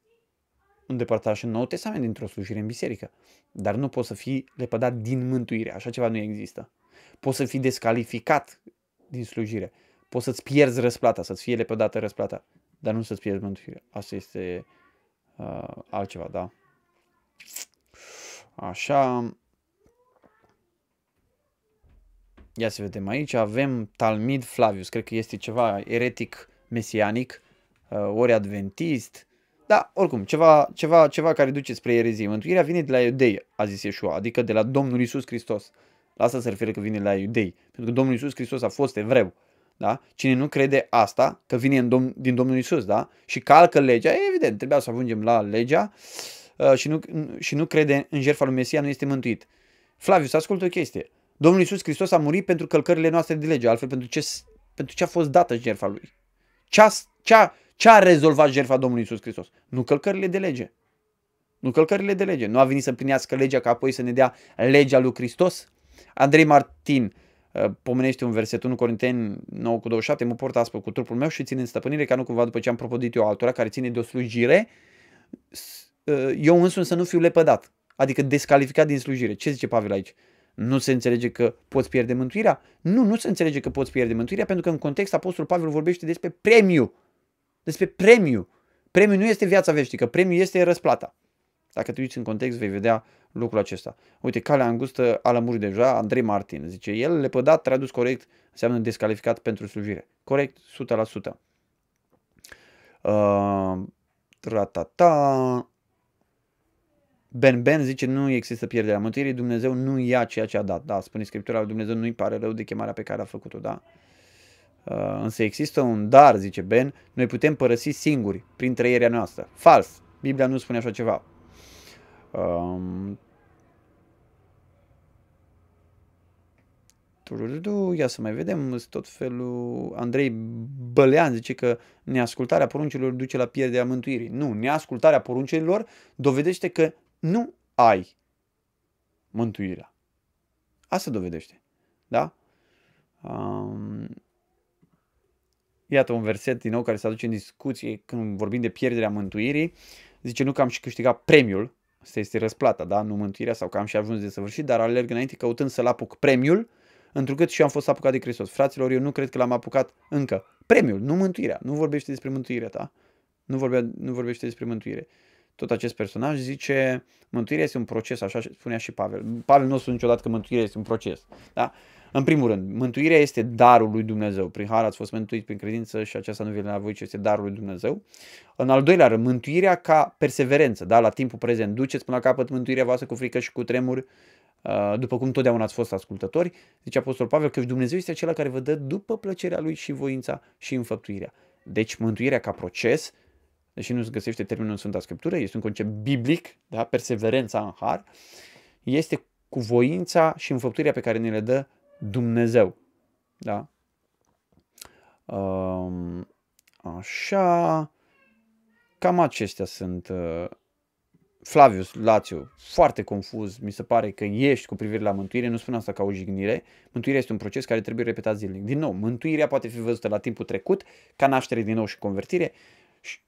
A: îndepărtat și în Nou Testament dintr-o slujire în biserică. Dar nu poți să fii lepădat din mântuire. Așa ceva nu există. Poți să fii descalificat din slujire. Poți să-ți pierzi răsplata, să-ți fie lepădată răsplata, dar nu să-ți pierzi mântuirea. Asta este uh, altceva, da? Așa. Ia să vedem aici. Avem Talmid Flavius. Cred că este ceva eretic mesianic, uh, ori adventist. Da, oricum, ceva, ceva, ceva care duce spre erezie. Mântuirea vine de la iudei, a zis Iesua, adică de la Domnul Isus Hristos. La asta se referă că vine la iudei. Pentru că Domnul Isus Hristos a fost evreu. Da? Cine nu crede asta, că vine în dom- din Domnul Isus, da? și calcă legea, evident, trebuia să ajungem la legea uh, și, nu, și nu crede în jertfa lui Mesia, nu este mântuit. Flavius, ascultă o chestie. Domnul Isus Hristos a murit pentru călcările noastre de lege, altfel pentru ce, pentru ce a fost dată jertfa lui. Ce a, ce, a, ce a rezolvat jertfa Domnului Isus Hristos? Nu călcările de lege. Nu călcările de lege. Nu a venit să împlinească legea ca apoi să ne dea legea lui Hristos? Andrei Martin uh, pomenește un verset 1 Corinteni 9 cu 27, mă port astfel cu trupul meu și țin în stăpânire ca nu cumva după ce am propodit eu altora care ține de o slujire, uh, eu însumi să nu fiu lepădat, adică descalificat din slujire. Ce zice Pavel aici? Nu se înțelege că poți pierde mântuirea? Nu, nu se înțelege că poți pierde mântuirea pentru că în context Apostolul Pavel vorbește despre premiu. Despre premiu. Premiu nu este viața veșnică, premiu este răsplata. Dacă te uiți în context, vei vedea lucrul acesta. Uite, calea îngustă a lămurit deja, Andrei Martin. Zice, el lepădat, tradus corect, înseamnă descalificat pentru slujire. Corect, 100%. Uh, ta Ben Ben zice, nu există pierderea mântuirii, Dumnezeu nu ia ceea ce a dat. Da, spune Scriptura, Dumnezeu nu-i pare rău de chemarea pe care a făcut-o, da? Uh, însă există un dar, zice Ben, noi putem părăsi singuri prin trăirea noastră. Fals. Biblia nu spune așa ceva. Um, Ia să mai vedem, tot felul... Andrei Bălean zice că neascultarea poruncilor duce la pierderea mântuirii. Nu, neascultarea poruncilor dovedește că nu ai mântuirea. Asta dovedește. Da? Um, iată un verset din nou care se aduce în discuție când vorbim de pierderea mântuirii. Zice nu că am și câștigat premiul, asta este răsplata, da? nu mântuirea sau că am și ajuns de săvârșit, dar alerg înainte căutând să-l apuc premiul, întrucât și eu am fost apucat de Hristos. Fraților, eu nu cred că l-am apucat încă. Premiul, nu mântuirea. Nu vorbește despre mântuirea ta. Nu, vorbea, nu vorbește despre mântuire tot acest personaj zice, mântuirea este un proces, așa spunea și Pavel. Pavel nu spune niciodată că mântuirea este un proces. Da? În primul rând, mântuirea este darul lui Dumnezeu. Prin har ați fost mântuiți prin credință și aceasta nu vine la voi, ci este darul lui Dumnezeu. În al doilea rând, mântuirea ca perseverență, da? la timpul prezent. Duceți până la capăt mântuirea voastră cu frică și cu tremur, uh, după cum totdeauna ați fost ascultători. Zice Apostol Pavel că Dumnezeu este acela care vă dă după plăcerea lui și voința și înfăptuirea. Deci mântuirea ca proces deși nu se găsește termenul în Sfânta Scriptură, este un concept biblic, da? perseverența în har, este cu voința și înfăptuirea pe care ne le dă Dumnezeu. Da? Um, așa, cam acestea sunt. Uh, Flavius Lațiu, foarte confuz, mi se pare că ești cu privire la mântuire, nu spun asta ca o jignire, mântuirea este un proces care trebuie repetat zilnic. Din nou, mântuirea poate fi văzută la timpul trecut, ca naștere din nou și convertire,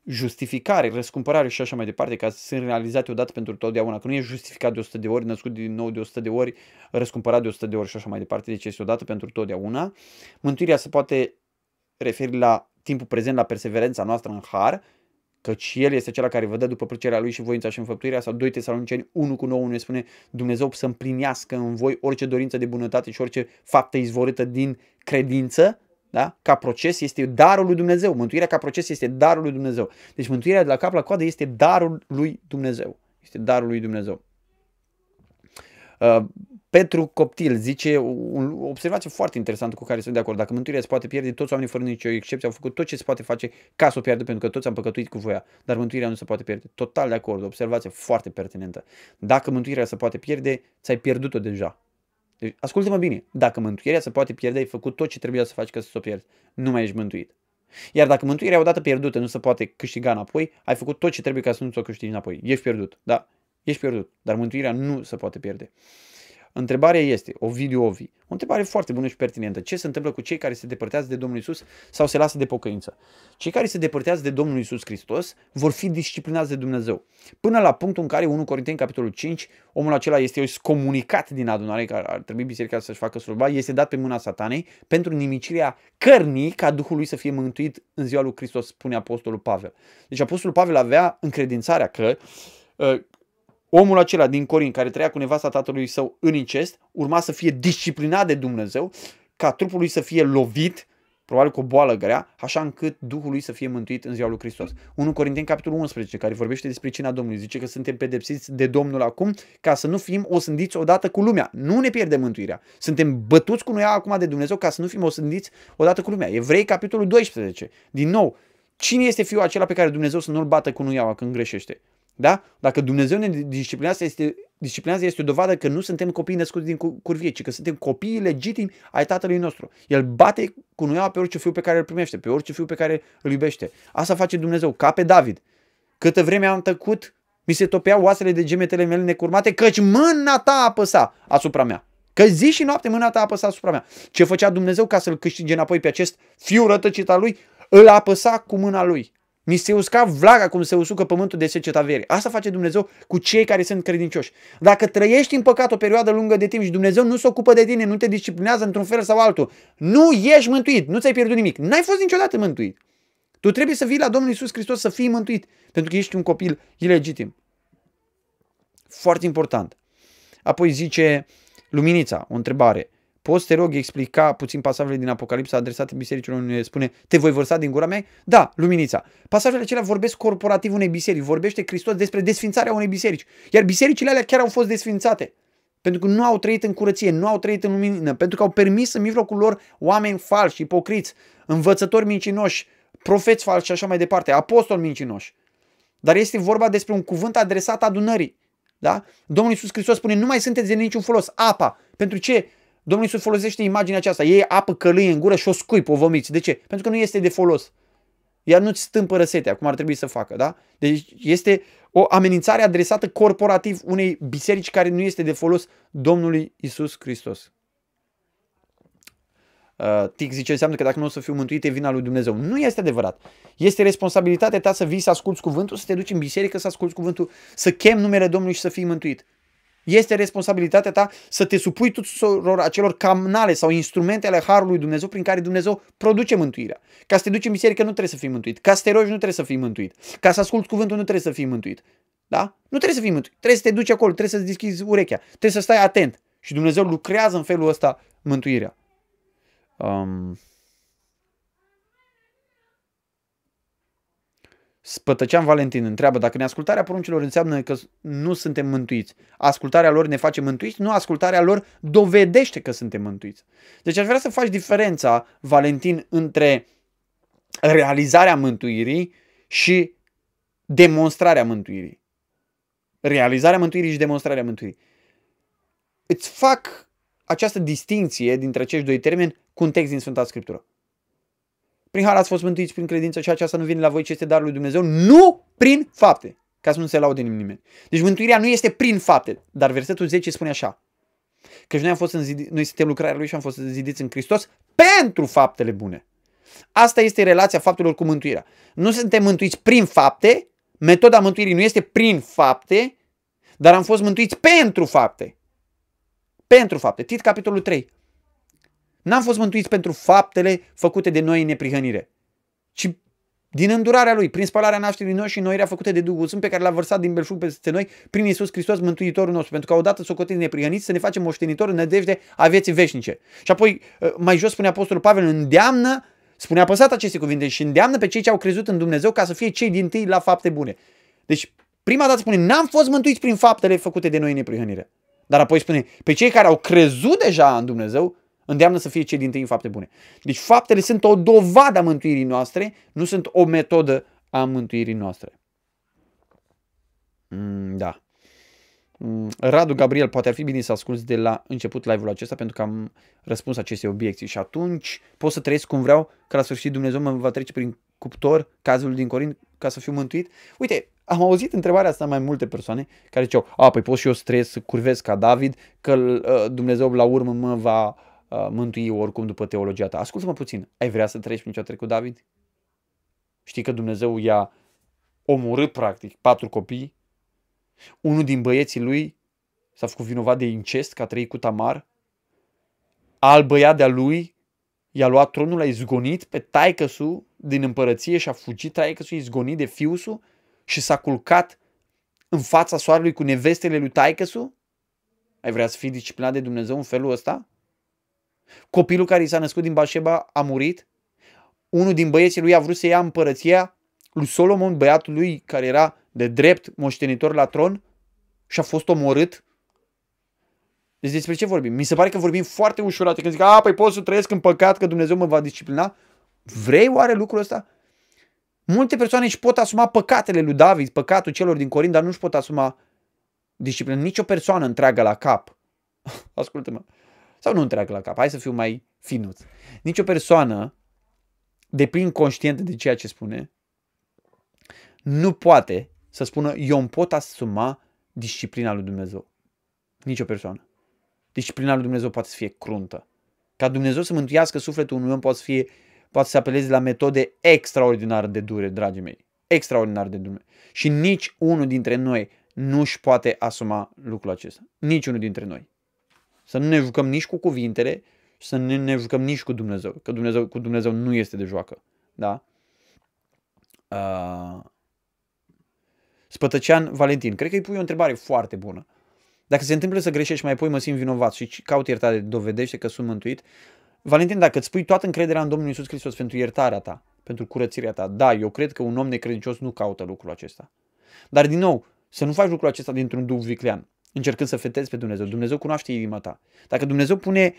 A: justificare, răscumpărare și așa mai departe, ca să sunt realizate odată pentru totdeauna, că nu e justificat de 100 de ori, născut din nou de 100 de ori, răscumpărat de 100 de ori și așa mai departe, deci este odată pentru totdeauna. Mântuirea se poate referi la timpul prezent, la perseverența noastră în har, căci El este cel care vă dă după plăcerea Lui și voința și înfăptuirea, sau 2 Tesaloniceni 1 cu 9 ne spune Dumnezeu să împlinească în voi orice dorință de bunătate și orice faptă izvorită din credință, da? Ca proces este darul lui Dumnezeu. Mântuirea ca proces este darul lui Dumnezeu. Deci mântuirea de la cap la coadă este darul lui Dumnezeu. Este darul lui Dumnezeu. Uh, Petru Coptil zice o observație foarte interesantă cu care sunt de acord. Dacă mântuirea se poate pierde, toți oamenii fără nicio excepție au făcut tot ce se poate face ca să o pierdă, pentru că toți am păcătuit cu voia. Dar mântuirea nu se poate pierde. Total de acord. Observație foarte pertinentă. Dacă mântuirea se poate pierde, ți-ai pierdut-o deja. Deci, ascultă-mă bine, dacă mântuirea se poate pierde, ai făcut tot ce trebuia să faci ca să o pierzi. Nu mai ești mântuit. Iar dacă mântuirea odată pierdută nu se poate câștiga înapoi, ai făcut tot ce trebuie ca să nu ți-o câștigi înapoi. Ești pierdut, da? Ești pierdut, dar mântuirea nu se poate pierde. Întrebarea este, Ovidiu Ovi, o întrebare foarte bună și pertinentă. Ce se întâmplă cu cei care se depărtează de Domnul Isus sau se lasă de pocăință? Cei care se depărtează de Domnul Isus Hristos vor fi disciplinați de Dumnezeu. Până la punctul în care 1 Corinteni, capitolul 5, omul acela este comunicat din adunare, care ar trebui biserica să-și facă slujba, este dat pe mâna satanei pentru nimicirea cărnii ca Duhul lui să fie mântuit în ziua lui Hristos, spune Apostolul Pavel. Deci Apostolul Pavel avea încredințarea că uh, omul acela din Corin care trăia cu nevasta tatălui său în incest urma să fie disciplinat de Dumnezeu ca trupul lui să fie lovit, probabil cu o boală grea, așa încât Duhul lui să fie mântuit în ziua lui Hristos. 1 Corinteni, capitolul 11, care vorbește despre cina Domnului, zice că suntem pedepsiți de Domnul acum ca să nu fim osândiți odată cu lumea. Nu ne pierdem mântuirea. Suntem bătuți cu noi acum de Dumnezeu ca să nu fim osândiți odată cu lumea. Evrei, capitolul 12. Din nou, cine este fiul acela pe care Dumnezeu să nu-l bată cu nuiaua când greșește? Da? Dacă Dumnezeu ne disciplinează, este, disciplinează, este o dovadă că nu suntem copii născuți din curvie, ci că suntem copii legitimi ai Tatălui nostru. El bate cu nuiaua pe orice fiu pe care îl primește, pe orice fiu pe care îl iubește. Asta face Dumnezeu, ca pe David. Câtă vreme am tăcut, mi se topeau oasele de gemetele mele necurmate, căci mâna ta apăsa asupra mea. Că zi și noapte mâna ta apăsa asupra mea. Ce făcea Dumnezeu ca să-l câștige înapoi pe acest fiu rătăcit al lui? Îl apăsa cu mâna lui. Mi se usca vlaga cum se usucă pământul de seceta verii. Asta face Dumnezeu cu cei care sunt credincioși. Dacă trăiești în păcat o perioadă lungă de timp și Dumnezeu nu se ocupă de tine, nu te disciplinează într-un fel sau altul, nu ești mântuit, nu ți-ai pierdut nimic. N-ai fost niciodată mântuit. Tu trebuie să vii la Domnul Isus Hristos să fii mântuit, pentru că ești un copil ilegitim. Foarte important. Apoi zice Luminița, o întrebare. Poți, te rog, explica puțin pasajele din Apocalipsa adresate bisericilor unde spune te voi vărsa din gura mea? Da, luminița. Pasajele acelea vorbesc corporativ unei biserici, vorbește Hristos despre desfințarea unei biserici. Iar bisericile alea chiar au fost desfințate. Pentru că nu au trăit în curăție, nu au trăit în lumină, pentru că au permis în mijlocul lor oameni falși, ipocriți, învățători mincinoși, profeți falși și așa mai departe, apostoli mincinoși. Dar este vorba despre un cuvânt adresat adunării. Da? Domnul Iisus Hristos spune, nu mai sunteți de niciun folos. Apa. Pentru ce? Domnul Iisus folosește imaginea aceasta. Ei apă călâie în gură și o scui, o vomiți. De ce? Pentru că nu este de folos. Ea nu-ți stâmpă răsetea, cum ar trebui să facă. Da? Deci este o amenințare adresată corporativ unei biserici care nu este de folos Domnului Isus Hristos. Uh, Tic zice, înseamnă că dacă nu o să fiu mântuit, e vina lui Dumnezeu. Nu este adevărat. Este responsabilitatea ta să vii să asculți cuvântul, să te duci în biserică, să asculți cuvântul, să chem numele Domnului și să fii mântuit. Este responsabilitatea ta să te supui tuturor acelor canale sau instrumente ale Harului Dumnezeu prin care Dumnezeu produce mântuirea. Ca să te duci în biserică nu trebuie să fii mântuit. Ca să te rogi nu trebuie să fii mântuit. Ca să asculti cuvântul nu trebuie să fii mântuit. Da? Nu trebuie să fii mântuit. Trebuie să te duci acolo, trebuie să-ți deschizi urechea, trebuie să stai atent. Și Dumnezeu lucrează în felul ăsta mântuirea. Um, Spătăcean Valentin întreabă dacă neascultarea poruncilor înseamnă că nu suntem mântuiți. Ascultarea lor ne face mântuiți, nu ascultarea lor dovedește că suntem mântuiți. Deci aș vrea să faci diferența, Valentin, între realizarea mântuirii și demonstrarea mântuirii. Realizarea mântuirii și demonstrarea mântuirii. Îți fac această distinție dintre acești doi termeni cu un text din Sfânta Scriptură. Prin har ați fost mântuiți prin credință și aceasta nu vine la voi, ci este darul lui Dumnezeu, nu prin fapte, ca să nu se laude nimeni. Deci mântuirea nu este prin fapte, dar versetul 10 spune așa. Că noi, am fost înzidi, noi suntem lucrarea lui și am fost zidiți în Hristos pentru faptele bune. Asta este relația faptelor cu mântuirea. Nu suntem mântuiți prin fapte, metoda mântuirii nu este prin fapte, dar am fost mântuiți pentru fapte. Pentru fapte. Tit capitolul 3. N-am fost mântuiți pentru faptele făcute de noi în neprihănire, ci din îndurarea Lui, prin spălarea nașterii noi și noirea făcute de Duhul Sfânt pe care l-a vărsat din belșug peste noi prin Iisus Hristos, Mântuitorul nostru, pentru că odată socotiți neprihăniți să ne facem moștenitori în nădejde a vieții veșnice. Și apoi, ă, mai jos spune Apostolul Pavel, îndeamnă, spune apăsat aceste cuvinte și îndeamnă pe cei ce au crezut în Dumnezeu ca să fie cei din tâi la fapte bune. Deci, prima dată spune, n-am fost mântuiți prin faptele făcute de noi în neprihănire. Dar apoi spune, pe cei care au crezut deja în Dumnezeu, îndeamnă să fie cei din tâi în fapte bune. Deci faptele sunt o dovadă a mântuirii noastre, nu sunt o metodă a mântuirii noastre. Mm, da. Mm, Radu Gabriel, poate ar fi bine să asculți de la început live-ul acesta pentru că am răspuns aceste obiecții și atunci pot să trăiesc cum vreau, că la sfârșit Dumnezeu mă va trece prin cuptor, cazul din Corint, ca să fiu mântuit. Uite, am auzit întrebarea asta mai multe persoane care ziceau, a, păi pot și eu să trăiesc, să curvesc ca David, că uh, Dumnezeu la urmă mă va uh, mântui oricum după teologia ta. Ascultă-mă puțin, ai vrea să trăiești prin ce a trecut David? Știi că Dumnezeu i-a omorât practic patru copii? Unul din băieții lui s-a făcut vinovat de incest, că a trăit cu Tamar. Al băiat de-a lui i-a luat tronul, a izgonit pe taicăsu din împărăție și a fugit taicăsu izgonit de fiusul și s-a culcat în fața soarelui cu nevestele lui taicăsu? Ai vrea să fii disciplinat de Dumnezeu în felul ăsta? Copilul care i s-a născut din Bașeba a murit? Unul din băieții lui a vrut să ia împărăția lui Solomon, băiatul lui care era de drept moștenitor la tron și a fost omorât? Deci despre ce vorbim? Mi se pare că vorbim foarte ușurate când zic, a, păi pot să trăiesc în păcat că Dumnezeu mă va disciplina? Vrei oare lucrul ăsta? Multe persoane își pot asuma păcatele lui David, păcatul celor din Corint, dar nu își pot asuma disciplină. Nici o persoană întreagă la cap. Ascultă-mă. Sau nu întreagă la cap. Hai să fiu mai finuț. Nici o persoană de plin conștientă de ceea ce spune nu poate să spună eu îmi pot asuma disciplina lui Dumnezeu. Nici o persoană. Disciplina lui Dumnezeu poate să fie cruntă. Ca Dumnezeu să mântuiască sufletul unui om poate să fie poate să apeleze la metode extraordinar de dure, dragii mei. Extraordinar de dure. Și nici unul dintre noi nu își poate asuma lucrul acesta. Nici unul dintre noi. Să nu ne jucăm nici cu cuvintele și să nu ne jucăm nici cu Dumnezeu. Că Dumnezeu, cu Dumnezeu nu este de joacă. Da? Uh... Spătăcean Valentin. Cred că îi pui o întrebare foarte bună. Dacă se întâmplă să greșești mai apoi mă simt vinovat și caut iertare, dovedește că sunt mântuit, Valentin, dacă îți pui toată încrederea în Domnul Iisus Hristos pentru iertarea ta, pentru curățirea ta, da, eu cred că un om necredincios nu caută lucrul acesta. Dar din nou, să nu faci lucrul acesta dintr-un duh viclean, încercând să fetezi pe Dumnezeu. Dumnezeu cunoaște inima ta. Dacă Dumnezeu pune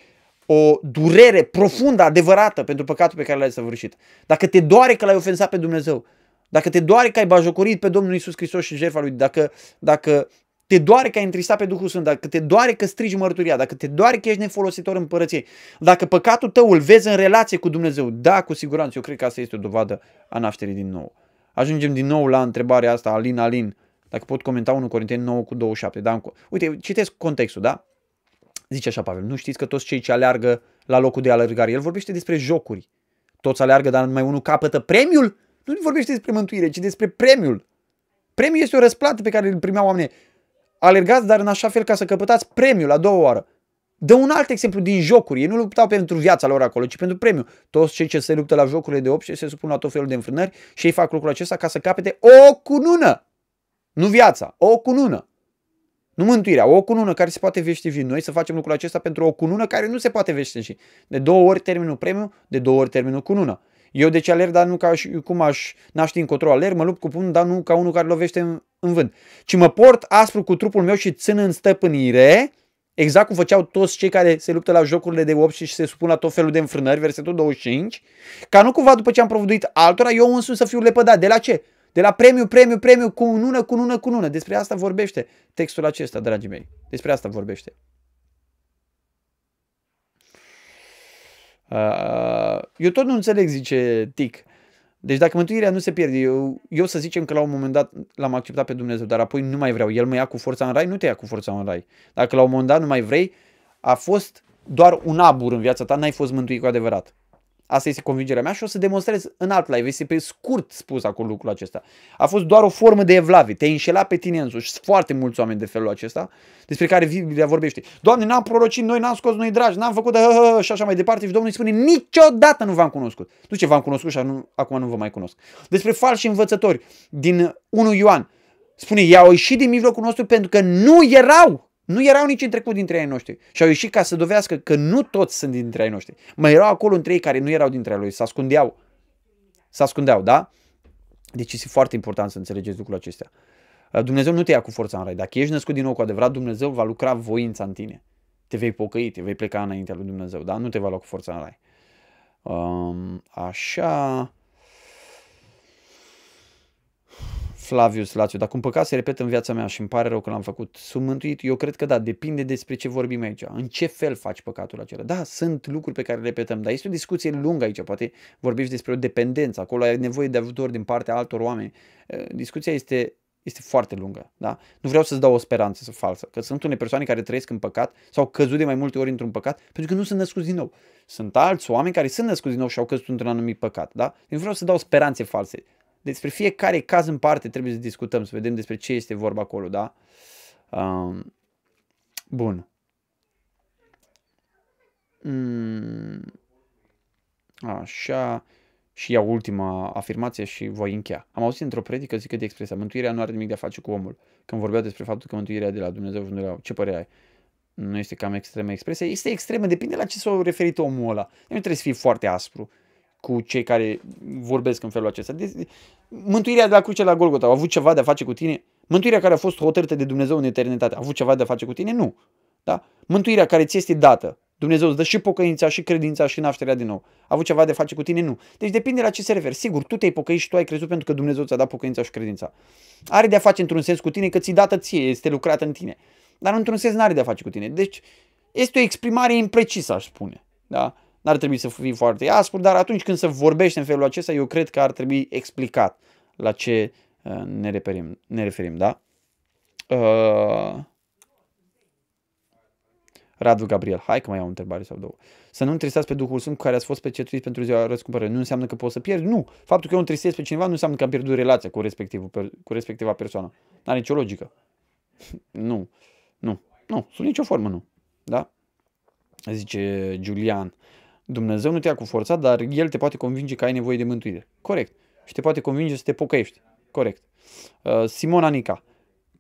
A: o durere profundă, adevărată pentru păcatul pe care l-ai săvârșit, dacă te doare că l-ai ofensat pe Dumnezeu, dacă te doare că ai bajocorit pe Domnul Isus Hristos și jertfa lui, dacă, dacă te doare că ai întristat pe Duhul Sfânt, dacă te doare că strigi mărturia, dacă te doare că ești nefolositor în părăție, dacă păcatul tău îl vezi în relație cu Dumnezeu, da, cu siguranță, eu cred că asta este o dovadă a nașterii din nou. Ajungem din nou la întrebarea asta, Alin, Alin, dacă pot comenta 1 Corinteni 9 cu 27. Da? Uite, citesc contextul, da? Zice așa Pavel, nu știți că toți cei ce aleargă la locul de alergare, el vorbește despre jocuri. Toți aleargă, dar numai unul capătă premiul? Nu vorbește despre mântuire, ci despre premiul. Premiul este o răsplată pe care îl primeau oamenii alergați, dar în așa fel ca să căpătați premiul la două oară. Dă un alt exemplu din jocuri. Ei nu luptau pentru viața lor acolo, ci pentru premiu. Toți cei ce se luptă la jocurile de 8 și se supun la tot felul de înfrânări și ei fac lucrul acesta ca să capete o cunună. Nu viața, o cunună. Nu mântuirea, o cunună care se poate veșteji. Noi să facem lucrul acesta pentru o cunună care nu se poate veșteji. De două ori terminul premiu, de două ori terminul cunună. Eu de ce alerg, dar nu ca și cum aș naște încotro alerg, mă lupt cu pumnul, dar nu ca unul care lovește în, în vânt. Ci mă port aspru cu trupul meu și țin în stăpânire, exact cum făceau toți cei care se luptă la jocurile de 8 și se supun la tot felul de înfrânări, versetul 25, ca nu cumva după ce am provăduit altora, eu însumi să fiu lepădat. De la ce? De la premiu, premiu, premiu, cu ună, cu ună, cu ună. Despre asta vorbește textul acesta, dragii mei. Despre asta vorbește. Uh, eu tot nu înțeleg, zice Tic. Deci dacă mântuirea nu se pierde, eu, eu să zicem că la un moment dat l-am acceptat pe Dumnezeu, dar apoi nu mai vreau. El mă ia cu forța în rai, nu te ia cu forța în rai. Dacă la un moment dat nu mai vrei, a fost doar un abur în viața ta, n-ai fost mântuit cu adevărat. Asta este convingerea mea și o să demonstrez în alt live. Este pe scurt spus acolo lucrul acesta. A fost doar o formă de evlavie. Te-ai înșelat pe tine însuși. Sunt foarte mulți oameni de felul acesta despre care Biblia vorbește. Doamne, n-am prorocit noi, n-am scos noi dragi, n-am făcut de și așa mai departe. Și Domnul îi spune, niciodată nu v-am cunoscut. Nu ce v-am cunoscut și nu, acum nu vă mai cunosc. Despre falși învățători din 1 Ioan. Spune, i-au ieșit din mijlocul nostru pentru că nu erau nu erau nici în trecut dintre ei noștri. Și au ieșit ca să dovedească că nu toți sunt dintre ei noștri. Mai erau acolo între ei care nu erau dintre ei, se ascundeau. Se ascundeau, da? Deci este foarte important să înțelegeți lucrul acestea. Uh, Dumnezeu nu te ia cu forța în rai. Dacă ești născut din nou cu adevărat, Dumnezeu va lucra voința în tine. Te vei pocăi, te vei pleca înaintea lui Dumnezeu, da? Nu te va lua cu forța în rai. Um, așa... Flavius Lațiu, dacă un păcat se repetă în viața mea și îmi pare rău că l-am făcut, sunt mântuit? Eu cred că da, depinde despre ce vorbim aici. În ce fel faci păcatul acela? Da, sunt lucruri pe care le repetăm, dar este o discuție lungă aici, poate vorbești despre o dependență, acolo ai nevoie de ajutor din partea altor oameni. Discuția este este foarte lungă. Da? Nu vreau să-ți dau o speranță să falsă, că sunt unele persoane care trăiesc în păcat sau au căzut de mai multe ori într-un păcat pentru că nu sunt născuți din nou. Sunt alți oameni care sunt născuți din nou și au căzut într-un anumit păcat. Da? Nu vreau să dau speranțe false. Despre fiecare caz în parte trebuie să discutăm, să vedem despre ce este vorba acolo. Da? Um, bun. Mm, așa și ia ultima afirmație și voi încheia. Am auzit într-o predică zică de expresia, mântuirea nu are nimic de a face cu omul. Când vorbea despre faptul că mântuirea de la Dumnezeu și nu ce părere ai? Nu este cam extremă expresia? Este extremă, depinde la ce s-a referit omul ăla. Nu trebuie să fii foarte aspru cu cei care vorbesc în felul acesta. De- mântuirea de la cruce la Golgota a avut ceva de a face cu tine? Mântuirea care a fost hotărâtă de Dumnezeu în eternitate a avut ceva de a face cu tine? Nu. Da? Mântuirea care ți este dată Dumnezeu îți dă și pocăința, și credința, și nașterea din nou. A avut ceva de face cu tine? Nu. Deci depinde la ce se referi. Sigur, tu te-ai pocăit și tu ai crezut pentru că Dumnezeu ți-a dat pocăința și credința. Are de a face într-un sens cu tine că ți-i dată ție, este lucrată în tine. Dar într-un sens nu are de a face cu tine. Deci este o exprimare imprecisă, aș spune. Da? N-ar trebui să fii foarte aspru, dar atunci când se vorbește în felul acesta, eu cred că ar trebui explicat la ce uh, ne referim. Ne referim da? Uh... Radu Gabriel, hai că mai am o întrebare sau două. Să nu întristați pe Duhul Sfânt cu care ați fost pecetuiți pentru ziua răscumpărării. Nu înseamnă că poți să pierzi? Nu. Faptul că eu întristez pe cineva nu înseamnă că am pierdut relația cu, respectivul, cu respectiva persoană. N-are nicio logică. nu. Nu. Nu. Sub nicio formă nu. Da? Zice Julian. Dumnezeu nu te ia cu forța, dar El te poate convinge că ai nevoie de mântuire. Corect. Și te poate convinge să te pocăiești. Corect. Uh, Simona Nica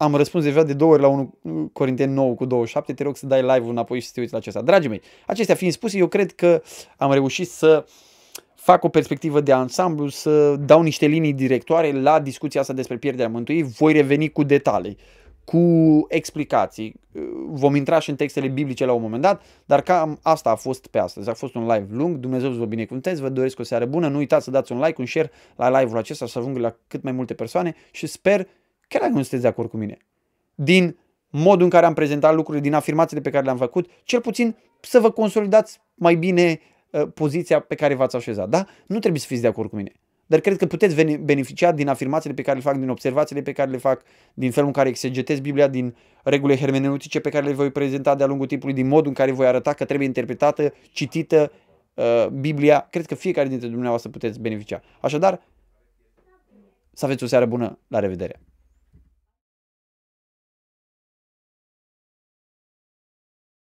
A: am răspuns deja de două ori la 1 Corinteni 9 cu 27, te rog să dai live-ul înapoi și să te uiți la acesta. Dragii mei, acestea fiind spuse, eu cred că am reușit să fac o perspectivă de ansamblu, să dau niște linii directoare la discuția asta despre pierderea mântuirii. Voi reveni cu detalii, cu explicații. Vom intra și în textele biblice la un moment dat, dar cam asta a fost pe astăzi. A fost un live lung, Dumnezeu să vă binecuvânteze, vă doresc o seară bună, nu uitați să dați un like, un share la live-ul acesta, să ajungă la cât mai multe persoane și sper chiar dacă nu sunteți de acord cu mine, din modul în care am prezentat lucrurile, din afirmațiile pe care le-am făcut, cel puțin să vă consolidați mai bine uh, poziția pe care v-ați așezat. Da? Nu trebuie să fiți de acord cu mine. Dar cred că puteți beneficia din afirmațiile pe care le fac, din observațiile pe care le fac, din felul în care exegetez Biblia, din regulile hermeneutice pe care le voi prezenta de-a lungul timpului, din modul în care voi arăta că trebuie interpretată, citită uh, Biblia. Cred că fiecare dintre dumneavoastră puteți beneficia. Așadar, să aveți o seară bună. La revedere!